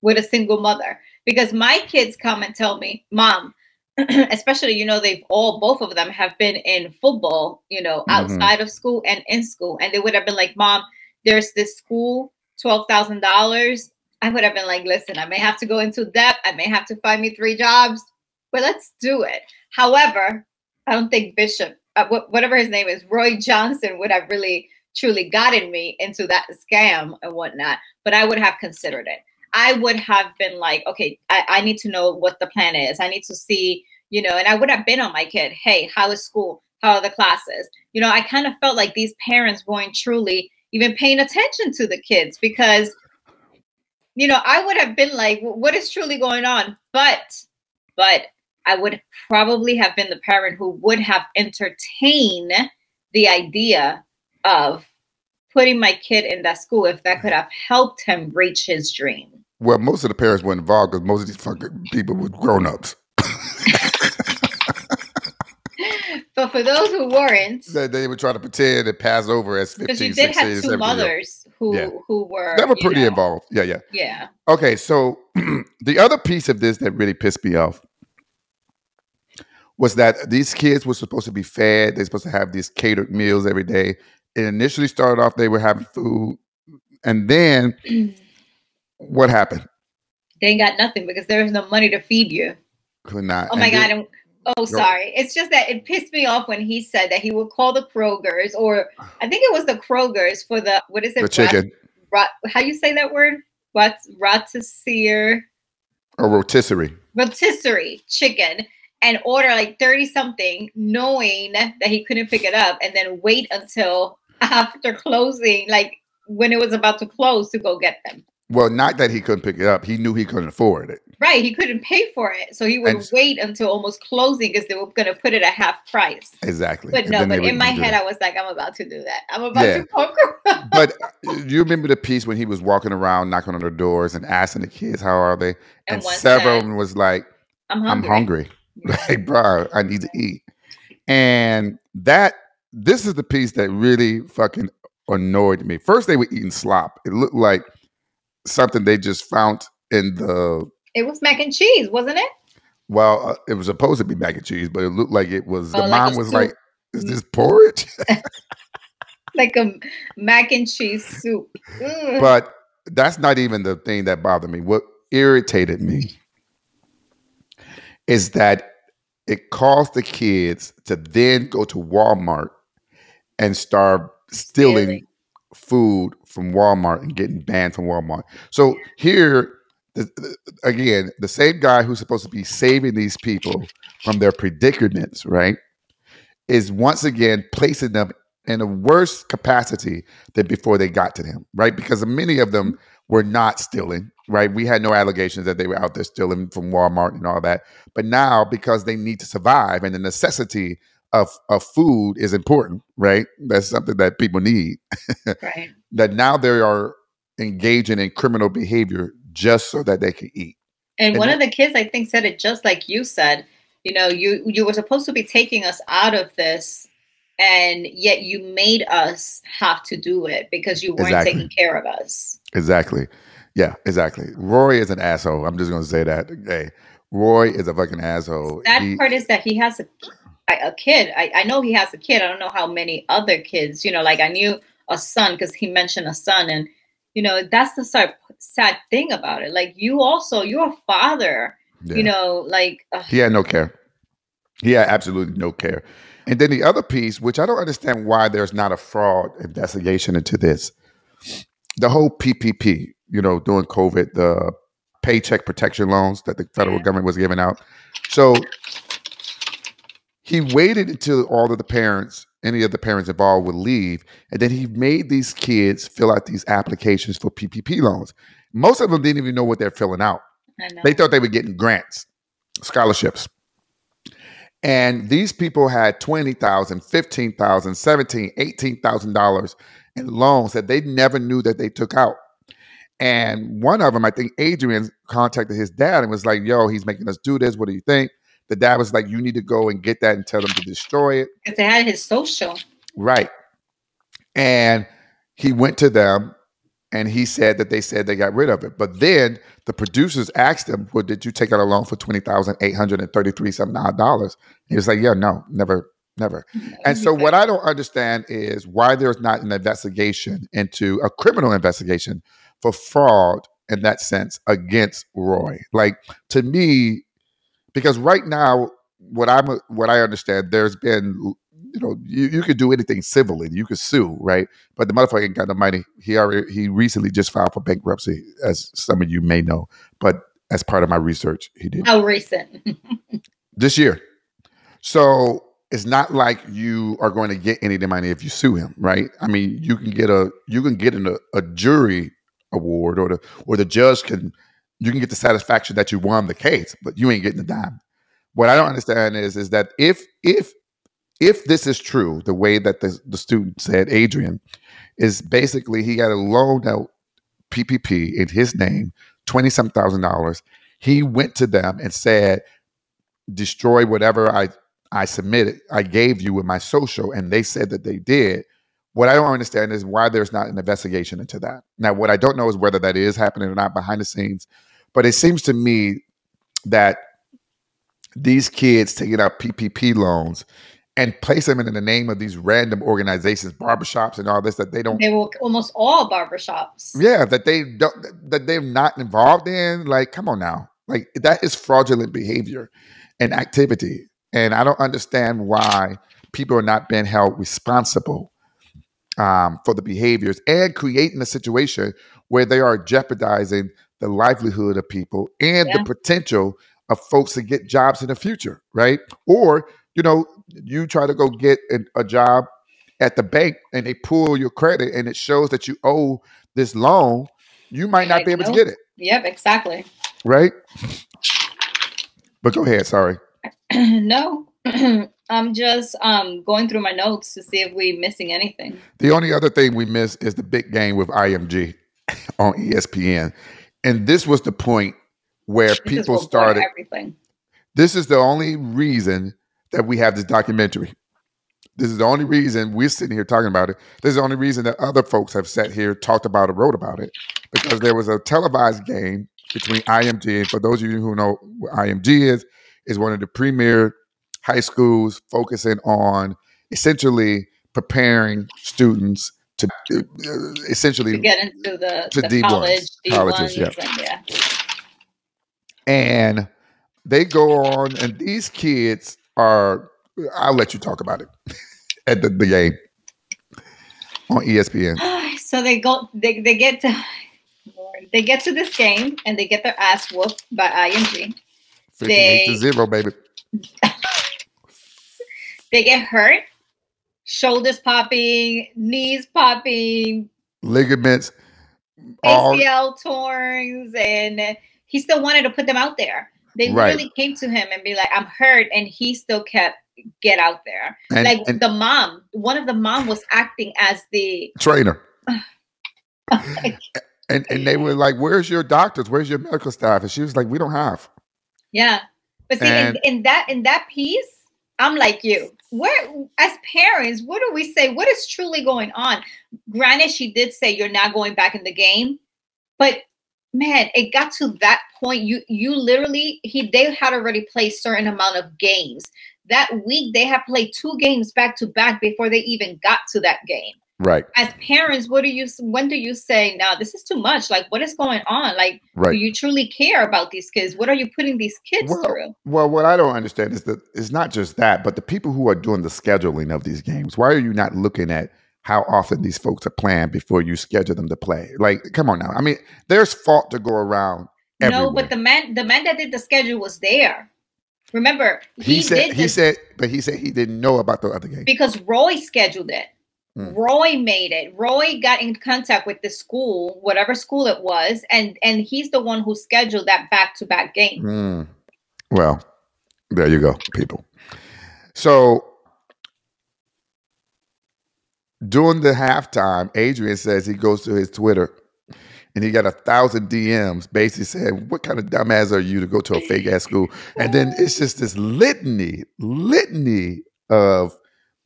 with a single mother because my kids come and tell me, "Mom, especially you know they've all both of them have been in football you know Mhm. outside of school and in school and they would have been like mom there's this school $12000 i would have been like listen i may have to go into debt i may have to find me three jobs but let's do it however i don't think bishop uh, wh- whatever his name is roy johnson would have really truly gotten me into that scam and whatnot but i would have considered it I would have been like, okay, I, I need to know what the plan is. I need to see, you know, and I would have been on my kid. Hey, how is school? How are the classes? You know, I kind of felt like these parents weren't truly even paying attention to the kids because, you know, I would have been like, what is truly going on? But, but I would probably have been the parent who would have entertained the idea of putting my kid in that school if that could have helped him reach his dream. Well, most of the parents weren't involved because most of these fucking people were grown ups. But for those who weren't, They, they were trying to pretend and pass over as 15, because you 16, did have 17 two mothers who Yeah. who were They were you pretty know, involved. Yeah, yeah. Yeah, Okay, so the other piece of this that really pissed me off was that these kids were supposed to be fed. They're supposed to have these catered meals every day. It initially started off they were having food, and then what happened? They ain't got nothing because there is no money to feed you. Could not. Oh my and god! oh, sorry. It's just that it pissed me off when he said that he would call the Krogers, or I think it was the Krogers for the what is it? the chicken Rat, rat, how you say that word? What rotisserie? or rotisserie. rotisserie chicken and order like 30 something knowing that he couldn't pick it up and then wait until after closing like when it was about to close to go get them Well, not that he couldn't pick it up. He knew he couldn't afford it. right he couldn't pay for it so he would And- wait until almost closing because they were going to put it at half price Exactly. but no but in my head that. i was like i'm about to do that i'm about Yeah. to poker but uh, you remember the piece when he was walking around knocking on their doors and asking the kids how are they and, and several of them was like i'm i'm hungry, hungry like bro i need to eat. And that this is the piece that really fucking annoyed me. First they were eating slop. It looked like something they just found in the it was mac and cheese wasn't it? Well uh, it was supposed to be mac and cheese but it looked like it was the Oh, like mom was soup. like is this porridge? Like a mac and cheese soup. But that's not even the thing that bothered me. What irritated me is that it caused the kids to then go to Walmart and start stealing Stealing. food from Walmart and getting banned from Walmart. So here, the, the- again, the same guy who's supposed to be saving these people from their predicaments, right, is once again placing them in a worse capacity than before they got to them, right? Because many of them were not stealing, right? We had no allegations that they were out there stealing from Walmart and all that. But now, because they need to survive and the necessity of, of food is important, right? That's something that people need. right That now they are engaging in criminal behavior just so that they can eat. And, And one that- of the kids, I think, said it just like you said. You know, you you were supposed to be taking us out of this, and yet you made us have to do it because you weren't Exactly. taking care of us. Exactly. Yeah, exactly. Roy is an asshole. I'm just gonna say that. Hey, Roy is a fucking asshole. That He- part is that he has a a kid. I, I know he has a kid. I don't know how many other kids. You know, like I knew a son because he mentioned a son, and you know that's the sad sad thing about it. Like you also, you're a father. yeah. You know, like ugh, He had no care. He had absolutely no care. And then the other piece, which I don't understand why there's not a fraud investigation into this, the whole PPP, you know, during COVID, the paycheck protection loans that the federal government was giving out. So he waited until all of the parents, any of the parents involved would leave, and then he made these kids fill out these applications for PPP loans. Most of them didn't even know what they're filling out. They thought they were getting grants, scholarships. And these people had $20,000, $15,000, $17,000, $18,000 in loans that they never knew that they took out. And one of them, I think Adrian contacted his dad and was like, yo, he's making us do this. What do you think? The dad was like, you need to go and get that and tell them to destroy it. because they had his social. Right. And he went to them and he said that they said they got rid of it. But then the producers asked him, Well, did you take out a loan for twenty thousand eight hundred and thirty-three some odd dollars? He was like, Yeah, no, never, never. Mm-hmm. And so what I don't understand is why there's not an investigation into a criminal investigation for fraud in that sense against Roy. Like to me, because right now, what I'm what I understand, there's been you know, you, you could do anything civilly. You could sue, right? But the motherfucker ain't got the money. He already he recently just filed for bankruptcy, as some of you may know. But as part of my research, he did How recent? this year. So it's not like you are going to get any of the money if you sue him, right? I mean, you can get a you can get in a, a jury award or the or the judge can you can get the satisfaction that you won the case, but you ain't getting a dime. What I don't understand is is that if if if this is true, the way that the, the student said, Adrian, is basically he got a loan out PPP in his name, twenty some thousand dollars. He went to them and said, destroy whatever I I submitted, I gave you with my social, and they said that they did. What I don't understand is why there's not an investigation into that. Now, what I don't know is whether that is happening or not behind the scenes, but it seems to me that these kids taking out PPP loans and place them in the name of these random organizations, barbershops, and all this that they don't they were almost all barbershops. yeah, that they don't that they're not involved in. Like, come on now. Like that is fraudulent behavior and activity. And I don't understand why people are not being held responsible um, for the behaviors and creating a situation where they are jeopardizing the livelihood of people and the potential of folks to get jobs in the future, right? Or, you know, you try to go get an- a job at the bank and they pull your credit and it shows that you owe this loan, you might not Like, be able to get it, Yep, exactly. right? But go ahead, sorry. no. I'm just um going through my notes to see if we're missing anything. The only other thing we missed is the big game with IMG on ESPN. And this was the point where This people started. everything. This is the only reason that we have this documentary. This is the only reason we're sitting here talking about it. This is the only reason that other folks have sat here, talked about it, wrote about it, because there was a televised game between IMG. And for those of you who know what IMG is, is one of the premier high schools focusing on essentially preparing students to uh, essentially To get into the, To the D1s, college, D1s, colleges, yeah. and yeah. and they go on and these kids are i'll let you talk about it at the, the game on espn so they go they, they get to Lord, they get to this game and they get their ass whooped by IMG. 58 to They- 0 baby They get hurt, shoulders popping, knees popping, ligaments all ACL torns, and he still wanted to put them out there. They Right. literally came to him and be like, "I'm hurt," and he still kept get out there. and, like and the mom, one of the mom was acting as the trainer and and they were like, "Where's your doctors? Where's your medical staff?" And she was like, "We don't have." Yeah, but see, And- in, in that in that piece, I'm like you. Where, as parents, what do we say? What is truly going on? Granted, she did say you're not going back in the game, but man, it got to that point. You you literally he they had already played certain amount of games. That week they had played two games back to back before they even got to that game. Right, As parents, what do you when do you say, now this is too much? Like what is going on? Like do you truly care about these kids? What are you putting these kids Well, through? Well, what I don't understand is that it's not just that, but the people who are doing the scheduling of these games. Why are you not looking at how often these folks are playing before you schedule them to play? Like, come on now. I mean, there's fault to go around. No, but the man, the man that did the schedule was there. Remember, he, he, said he this said, but he said he didn't know about the other game. because Roy scheduled it. Hmm. Roy made it. Roy got in contact with the school, whatever school it was, and and he's the one who scheduled that back to back game. Hmm. Well, there you go, people. So during the halftime, Adrian says he goes to his Twitter and he got a thousand DMs basically saying, What kind of dumbass are you to go to a fake ass school? And then it's just this litany, litany of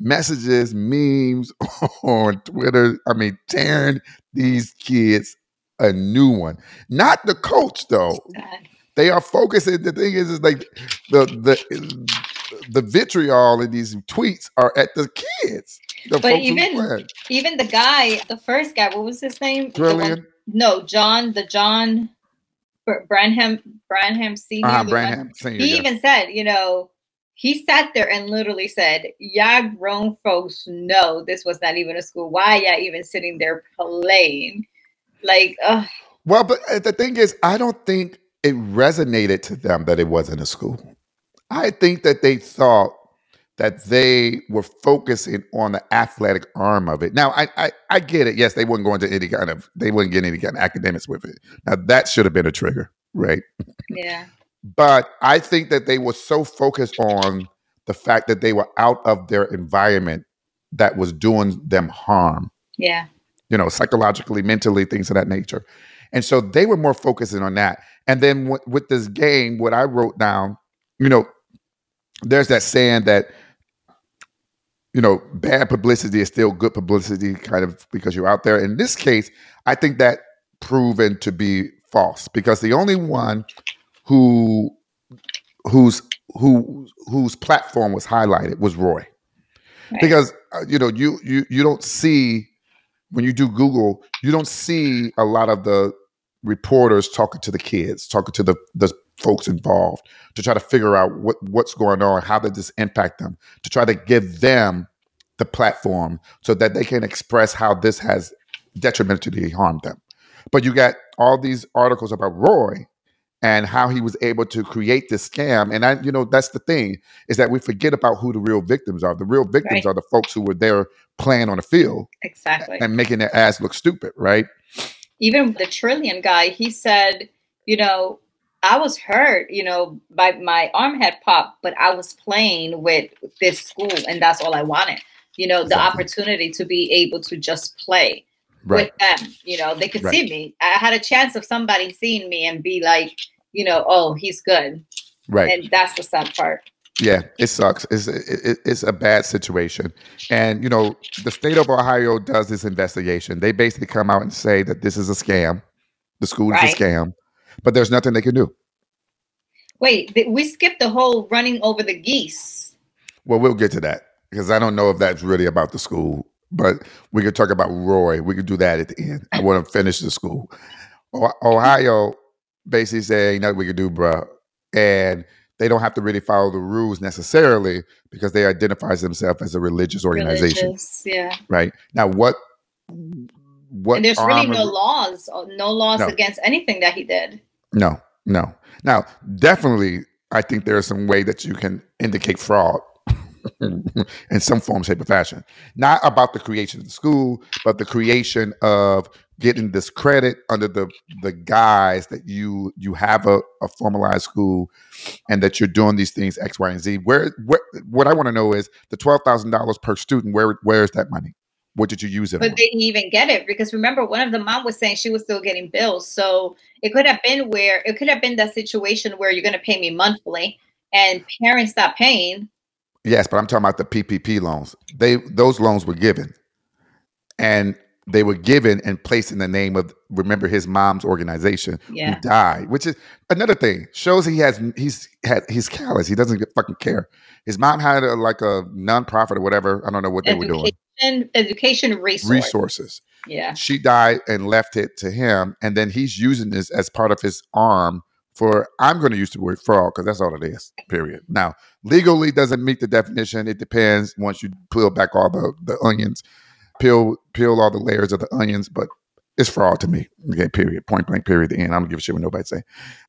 messages, memes on Twitter. I mean, tearing these kids a new one. Not the coach, though they are focusing. The thing is, is like the the the vitriol in these tweets are at the kids. The But even- Even the guy, the first guy, what was his name? The one- Trillion, no, John, the John Br- Branham, Branham Senior. uh, one- Branham Senior. he yeah. even said, you know, he sat there and literally said, "Y'all grown folks know this was not even a school. Why y'all even sitting there playing?" Like, ugh, Well, but uh, the thing is, I don't think it resonated to them that it wasn't a school. I think that they thought that they were focusing on the athletic arm of it. Now, I, I I get it. Yes, they wouldn't go into any kind of they wouldn't get any kind of academics with it. Now that should have been a trigger, right? yeah, But I think that they were so focused on the fact that they were out of their environment that was doing them harm, yeah, you know, psychologically, mentally, things of that nature. And so they were more focusing on that. And then w- with this game, what I wrote down, you know, there's that saying that, you know, bad publicity is still good publicity, kind of because you're out there. In this case, I think that proven to be false because the only one who whose who whose platform was highlighted was Roy. Right. Because uh, you know you you you don't see when you do Google, you don't see a lot of the reporters talking to the kids, talking to the the folks involved to try to figure out what what's going on, how did this impact them, to try to give them the platform so that they can express how this has detrimentally harmed them. But you got all these articles about Roy and how he was able to create this scam. And I, you know, that's the thing is that we forget about who the real victims are. The real victims Right. are the folks who were there playing on the field exactly. and making their ass look stupid, right? Even the Trillion guy, he said, you know, I was hurt, you know, by my arm had popped, but I was playing with this school, and that's all I wanted. You know, the opportunity to be able to just play. Right. with them. You know, they could Right. see me. I had a chance of somebody seeing me and be like, you know, oh, he's good. Right. And that's the sad part. Yeah, it sucks. It's it, it- it's a bad situation, and you know the state of Ohio does this investigation. They basically come out and say that this is a scam. The school is a scam, but there's nothing they can do. Wait, we skipped the whole running over the geese. Well, we'll get to that because I don't know if that's really about the school, but we could talk about Roy. We could do that at the end. I want to finish the school. Ohio basically saying ain't nothing we could do, bro," And they don't have to really follow the rules necessarily because they identify themselves as a religious organization, Religious, yeah. right? Now, what? What? and there's really no laws, uh, no laws No. against anything that he did. No, no. Now, definitely, I think there is some way that you can indicate fraud in some form, shape, or fashion. Not about the creation of the school, but the creation of getting this credit under the the guise that you you have a, a formalized school and that you're doing these things X, Y, and Z. Where, where what I want to know is the twelve thousand dollars per student. Where where is that money? What did you use it? But on? they didn't even get it because remember, one of the mom was saying she was still getting bills. So it could have been where it could have been that situation where you're going to pay me monthly, and parents stop paying. Yes, but I'm talking about the PPP loans. They those loans were given, and they were given and placed in the name of remember his mom's organization Yeah. who died, which is another thing shows he has he's had he's callous. He doesn't fucking care. His mom had a, like a nonprofit or whatever. I don't know what they were doing. Education, education resource. Resources. Yeah. She died and left it to him, and then he's using this as part of his arm for. I'm going to use the word fraud because that's all it is. Period. Now, legally doesn't meet the definition. It depends once you peel back all the the onions, peel peel all the layers of the onions, but it's fraud to me. Okay, period. Point blank. Period. The end. I don't give a shit what nobody say.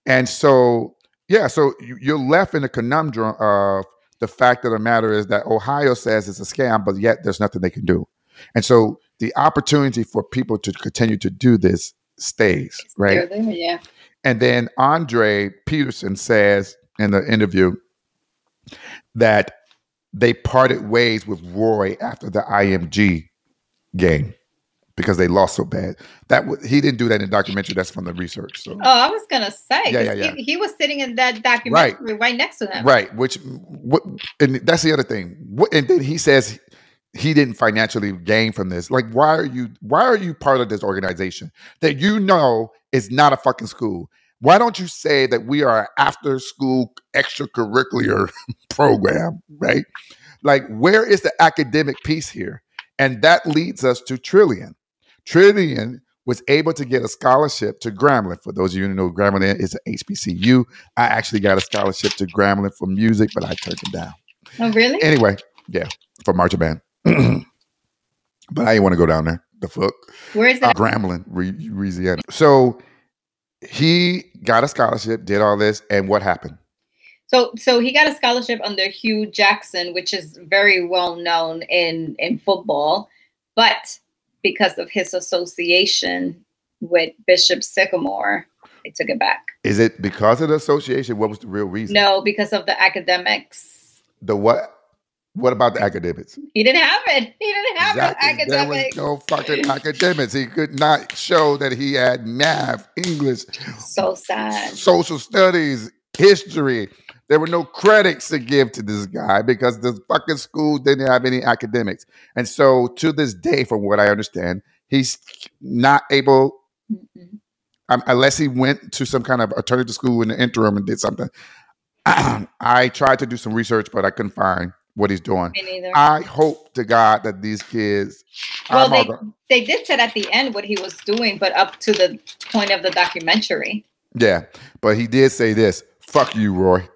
And so, yeah, so you- you're left in a conundrum of the fact of the matter is that Ohio says it's a scam, but yet there's nothing they can do. And so the opportunity for people to continue to do this stays, right? There, yeah. And then Andre Peterson says in the interview that they parted ways with Roy after the IMG game because they lost so bad. That was, he didn't do that in the documentary. That's from the research. So. Oh, I was gonna say. Yeah, yeah, yeah. He, he was sitting in that documentary right, next to him. Right. Which what and that's the other thing. What and then he says he didn't financially gain from this. Like, why are you why are you part of this organization that you know is not a fucking school? Why don't you say that we are an after school extracurricular program, right? Like, where is the academic piece here? And that leads us to Trillion. Trillion was able to get a scholarship to Grambling. For those of you who know, Grambling is an HBCU. I actually got a scholarship to Grambling for music, but I turned it down. Oh, really? Anyway, yeah, for marching band. but I didn't want to go down there. The fuck? Where is Uh. Grambling, Louisiana. So he got a scholarship, did all this, and what happened? So, so he got a scholarship under Hue Jackson, which is very well known in in football, but because of his association with Bishop Sycamore, they took it back. Is it because of the association? What was the real reason? No, because of the academics. The what? What about the academics? He didn't have it. He didn't have Exactly. an There was no fucking academics. He could not show that he had math, English, So sad. social studies, history. There were no credits to give to this guy because the fucking school didn't have any academics. And so to this day, from what I understand, he's not able, Mm-mm. um, unless he went to some kind of alternative school in the interim and did something. I tried to do some research, but I couldn't find what he's doing. I hope to God that these kids. Well, I'm they, go- they did said at the end what he was doing, but up to the point of the documentary. yeah, but he did say this. Fuck you, Roy.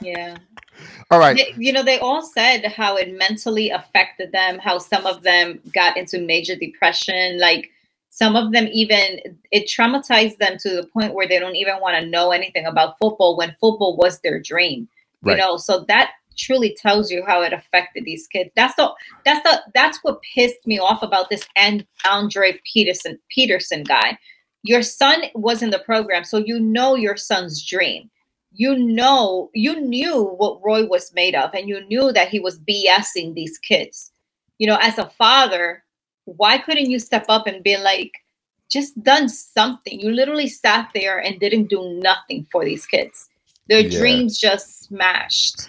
Yeah. All right. They- you know, they all said how it mentally affected them, how some of them got into major depression. Like some of them even, it traumatized them to the point where they don't even want to know anything about football when football was their dream. Right. You know, so that truly tells you how it affected these kids. That's the that's the that's what pissed me off about this and Andre Peterson Peterson guy. Your son was in the program, so you know your son's dream. You know, you knew what Roy was made of, and you knew that he was BSing these kids. You know, as a father, why couldn't you step up and be like, just done something? You literally sat there and didn't do nothing for these kids. Their Yeah. dreams just smashed.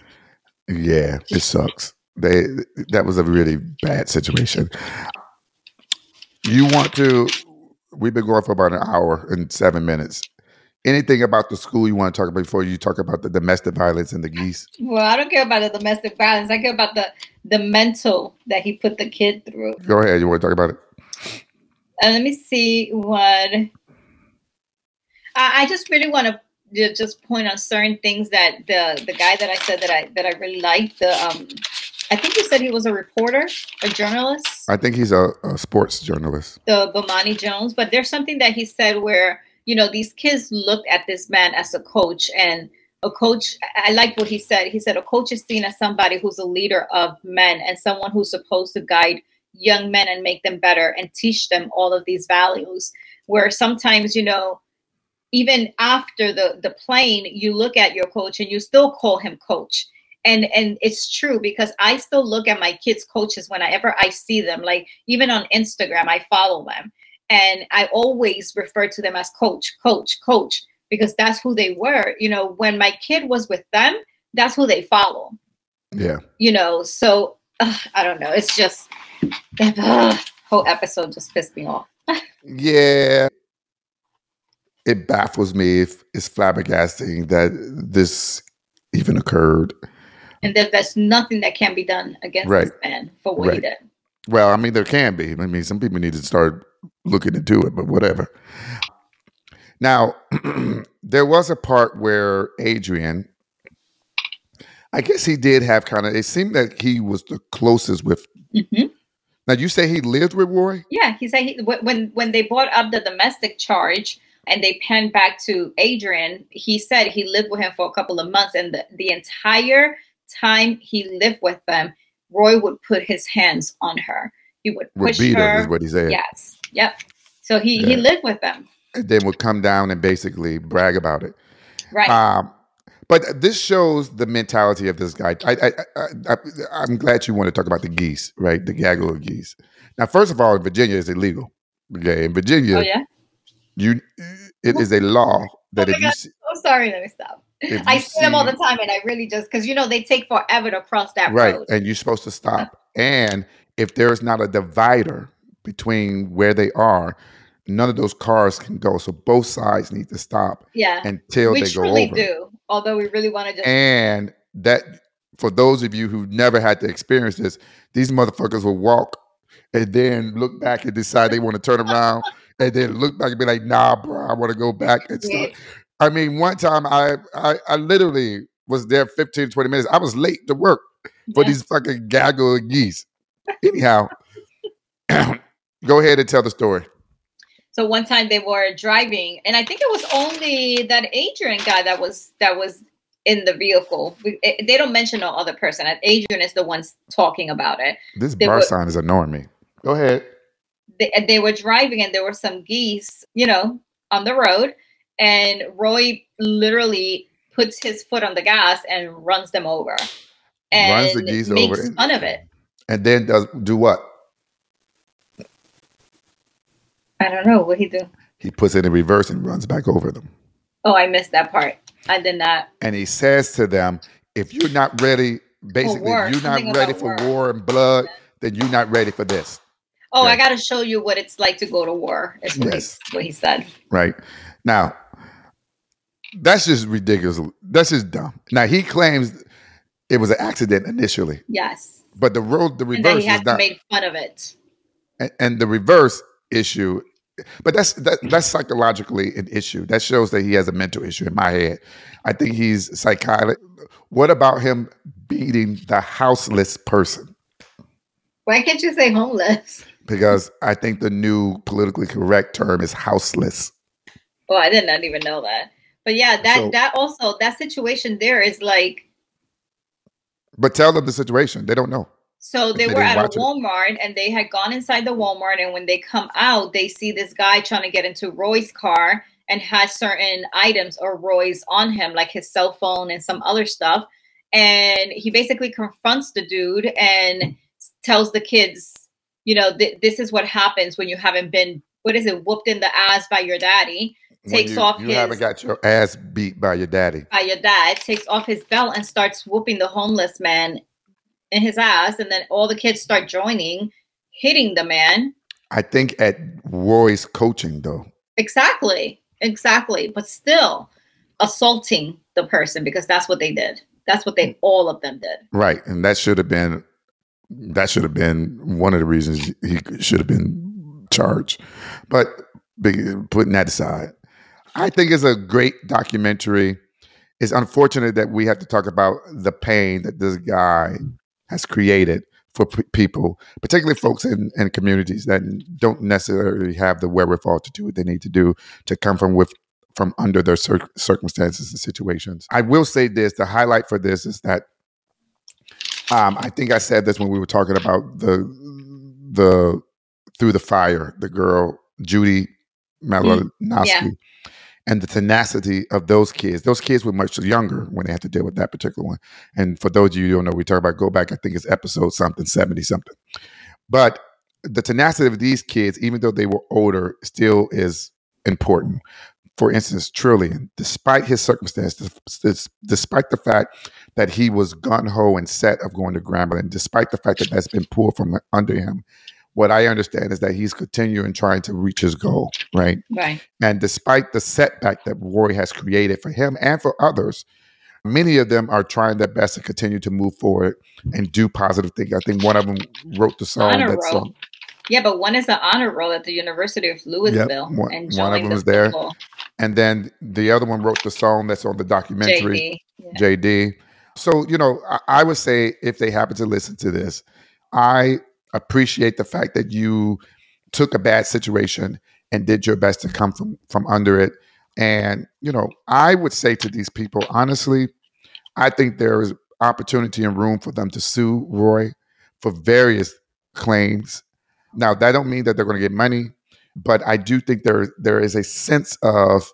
Yeah, it sucks. They that was a really bad situation. You want to? We've been going for about an hour and seven minutes. Anything about the school you want to talk about before you talk about the domestic violence and the geese? Well, I don't care about the domestic violence. I care about the the mental that he put the kid through. Go ahead. You want to talk about it? And let me see what I, I just really want to just point on certain things that the the guy that I said that I that I really liked. The um, I think you said he was a reporter, a journalist. I think he's a, a sports journalist. the Bomani Jones, but there's something that he said where you know these kids looked at this man as a coach, and a coach. I I like what he said. He said a coach is seen as somebody who's a leader of men and someone who's supposed to guide young men and make them better and teach them all of these values. Where sometimes you know. Even after the the plane you look at your coach and you still call him coach, and and it's true because i still look at my kids coaches whenever i see them like even on instagram i follow them. And i always refer to them as coach coach coach because that's who they were. You know when my kid was with them that's who they follow. Yeah. you know so i don't know. It's just that whole episode just pissed me off. Yeah. It baffles me. If it's flabbergasting that this even occurred. and then there's nothing that can be done against Right. this man for what he did Well, I mean, there can be. I mean, some people need to start looking into it, but whatever. Now, there was a part where Adrian, I guess he did have kind of, it seemed that he was the closest with. Mhm. Now, you say he lived with Roy? Yeah, he said he, when when they brought up the domestic charge and they panned back to Adrian, he said he lived with him for a couple of months, and the, the entire time he lived with them, Roy would put his hands on her. He would Would push beat her, her. is what he said. yes, yep. So he he lived with them, And then would come down and basically brag about it. right? Um, but this shows the mentality of this guy. I, I, I, I, I'm glad you want to talk about the geese, right? The gaggle of geese. Now, first of all, Virginia, is illegal. Okay, in Virginia, oh yeah. you it is a law oh that Oh if my you God. see, Oh, sorry. Let me stop. I see them all the time, and I really just because you know they take forever to cross that right, road. and you're supposed to stop. And if there is not a divider between where they are, none of those cars can go. So both sides need to stop Yeah, until we they go truly over. do. Although we really want to just And that, for those of you who never had to experience this, these motherfuckers will walk and then look back and decide they want to turn around and then look back and be like, nah, bro, I want to go back and stuff. I mean, one time I, I I literally was there 15, 20 minutes. I was late to work for Yeah. these fucking gaggle of geese. Anyhow, go ahead and tell the story. So one time they were driving, and I think it was only that Adrian guy that was that was in the vehicle. We- eh, They don't mention no other person. Adrian is the one talking about it. This They bar were- sign is annoying me. Go ahead. They, they were driving, and there were some geese, you know, on the road, and Roy literally puts his foot on the gas and runs them over, and Runs the geese makes over. fun of it. And then does do what? I don't know what he do. He puts it in reverse and runs back over them. Oh, I missed that part. I did not. and he says to them, if you're not ready, basically, you're not ready for war. war and blood, then you're not ready for this, Oh, I got to show you what it's like to go to war. Is what, Yes. he, what he said. right? Now, that's just ridiculous. That's just dumb. Now he claims it was an accident initially, Yes. but the road, the And then reverse he is had to not, make fun of it. and, and the reverse issue. But that's that, that's psychologically an issue. That shows that he has a mental issue in my head. I think he's psychotic. What about him beating the houseless person? Why can't you say homeless? Because I think the new politically correct term is houseless. Oh, I did not even know that. But yeah, that So- that also that situation there is like But tell them the situation. They don't know. so they They were at a watch it. Walmart and they had gone inside the Walmart and when they come out, they see this guy trying to get into Roy's car and has certain items or Roy's on him, like his cell phone and some other stuff. And he basically confronts the dude and tells the kids, you know, th- this is what happens when you haven't been, what is it, whooped in the ass by your daddy. Takes you, off You haven't got your ass beat by your daddy. by your dad, takes off his belt and starts whooping the homeless man in his ass, and then all the kids start joining, hitting the man. I think at Roy's coaching though. Exactly, exactly. But still assaulting the person because that's what they did. That's what they mm. all of them did. Right. And that should have been that should have been one of the reasons he should have been charged. But putting that aside, I think it's a great documentary. It's unfortunate that we have to talk about the pain that this guy has created for p- people, particularly folks in, in communities that don't necessarily have the wherewithal to do what they need to do to come from with from under their cir- circumstances and situations. I will say this: the highlight for this is that um, I think I said this when we were talking about the the through the fire, the girl Judy Malinowski, Yeah. and the tenacity of those kids. Those kids were much younger when they had to deal with that particular one. And for those of you who don't know, we talk about go back, I think it's episode something, 70 something. But the tenacity of these kids, even though they were older, still is important. For instance, Trillion, despite his circumstances, despite the fact that he was gun ho and set of going to Grambling, despite the fact that that's been pulled from under him, what I understand is that he's continuing trying to reach his goal, right? Right. And despite the setback that Roy has created for him and for others, many of them are trying their best to continue to move forward and do positive things. I think one of them wrote the song. Honor that roll. song. Yeah, but one is an honor roll at the University of Louisville one- and one of them the is there. And then the other one wrote the song that's on the documentary. JD. Yeah. JD. So, you know, I, I would say if they happen to listen to this, I appreciate the fact that you took a bad situation and did your best to come from from under it. And, you know, I would say to these people, honestly, I think there is opportunity and room for them to sue Roy for various claims. Now, that don't mean that they're going to get money, but I do think there there is a sense of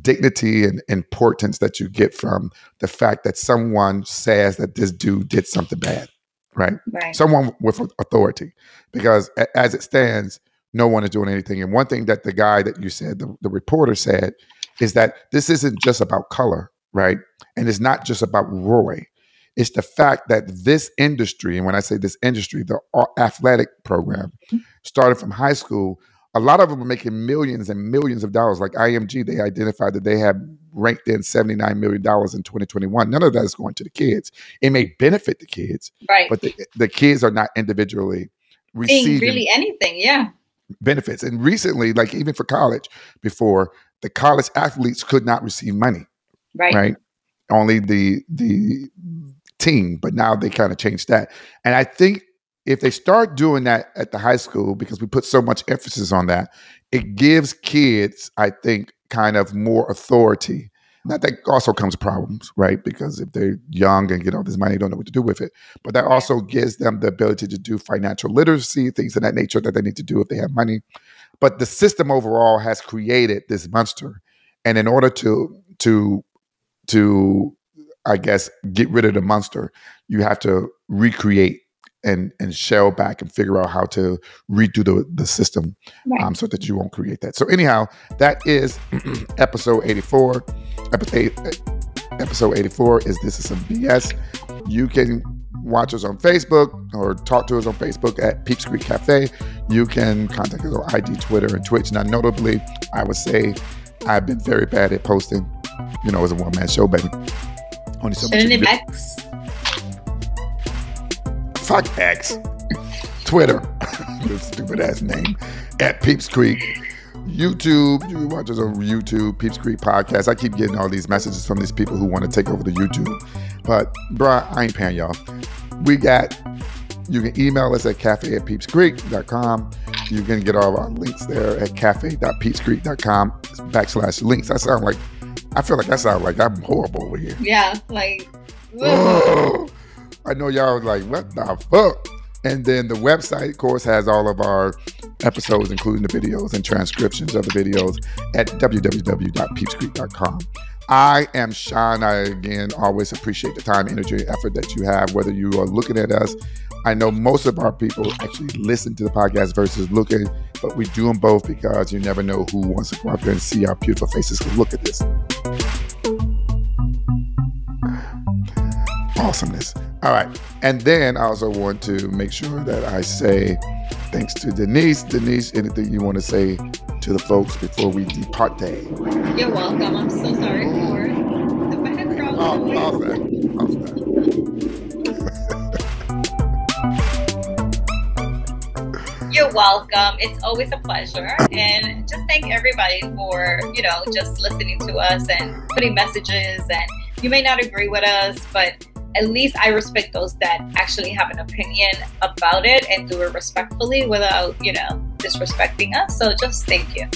dignity and importance that you get from the fact that someone says that this dude did something bad, right? Right. Someone with authority, because as it stands, no one is doing anything. And one thing that the guy that you said, the, the reporter said, is that this isn't just about color, right? And it's not just about Roy. It's the fact that this industry, and when I say this industry, the athletic program mm-hmm. started from high school. A lot of them are making millions and millions of dollars. Like IMG, they identified that they have ranked in $79 million in 2021. None of that is going to the kids. It may benefit the kids, right. but the, the kids are not individually receiving really anything. Yeah. benefits. And recently, like even for college, before the college athletes could not receive money, Right. right? Only the the team, but now they kind of changed that. And I think if they start doing that at the high school, because we put so much emphasis on that, it gives kids, I think, kind of more authority. Now that also comes problems, right? Because if they're young and get all this money, don't know what to do with it. But that also gives them the ability to do financial literacy, things of that nature that they need to do if they have money. But the system overall has created this monster. And in order to to to I guess get rid of the monster, you have to recreate and and shell back and figure out how to redo the, the system Right. um, so that you won't create that. So anyhow, that is episode 84. Episode, episode 84 is This Is Some BS. You can watch us on Facebook or talk to us on Facebook at Peeps Creek Cafe. You can contact us on ID, Twitter, and Twitch. Now, notably, I would say I've been very bad at posting. You know, as a one man show, baby. Much. Shouldn't it. X? Fuck X. Twitter. Your stupid ass name. At Peeps Creek. YouTube. You can watch us on YouTube, Peeps Creek Podcast. I keep getting all these messages from these people who want to take over the YouTube. But bruh, I ain't paying y'all. We got you can email us at cafe at peepscreek.com. You can get all of our links there at cafe.peepscreek.com backslash links. I sound like I feel like I sound like I'm horrible over here. Yeah. Like. Oh, I know y'all was like, what the fuck? And then the website, of course, has all of our episodes, including the videos and transcriptions of the videos at www.peepscreek.com. I am Sean. I again always appreciate the time, energy, and effort that you have, whether you are looking at us. I know most of our people actually listen to the podcast versus looking, but we do them both because you never know who wants to go out there and see our beautiful faces. Look at this. Awesomeness. All right. And then I also want to make sure that I say thanks to Denise. Denise, anything you want to say to the folks before we depart? Day? You're welcome. I'm so sorry for the background Oh, noise. how's that? How's that? You're welcome. It's always a pleasure. And just thank everybody for, you know, just listening to us and putting messages. And you may not agree with us, but at least I respect those that actually have an opinion about it and do it respectfully without, you know, disrespecting us. So just thank you.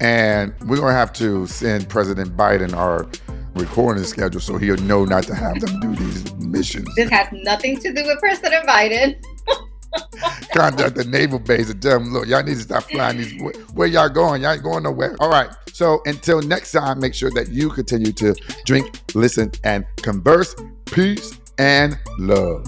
And we're going to have to send President Biden our recording schedule so he'll know not to have them do these missions. This has nothing to do with President Biden. contact the naval base and tell them, look, y'all need to stop flying these. Where, where y'all going? Y'all ain't going nowhere. All right. So until next time, make sure that you continue to drink, listen, and converse. Peace and love.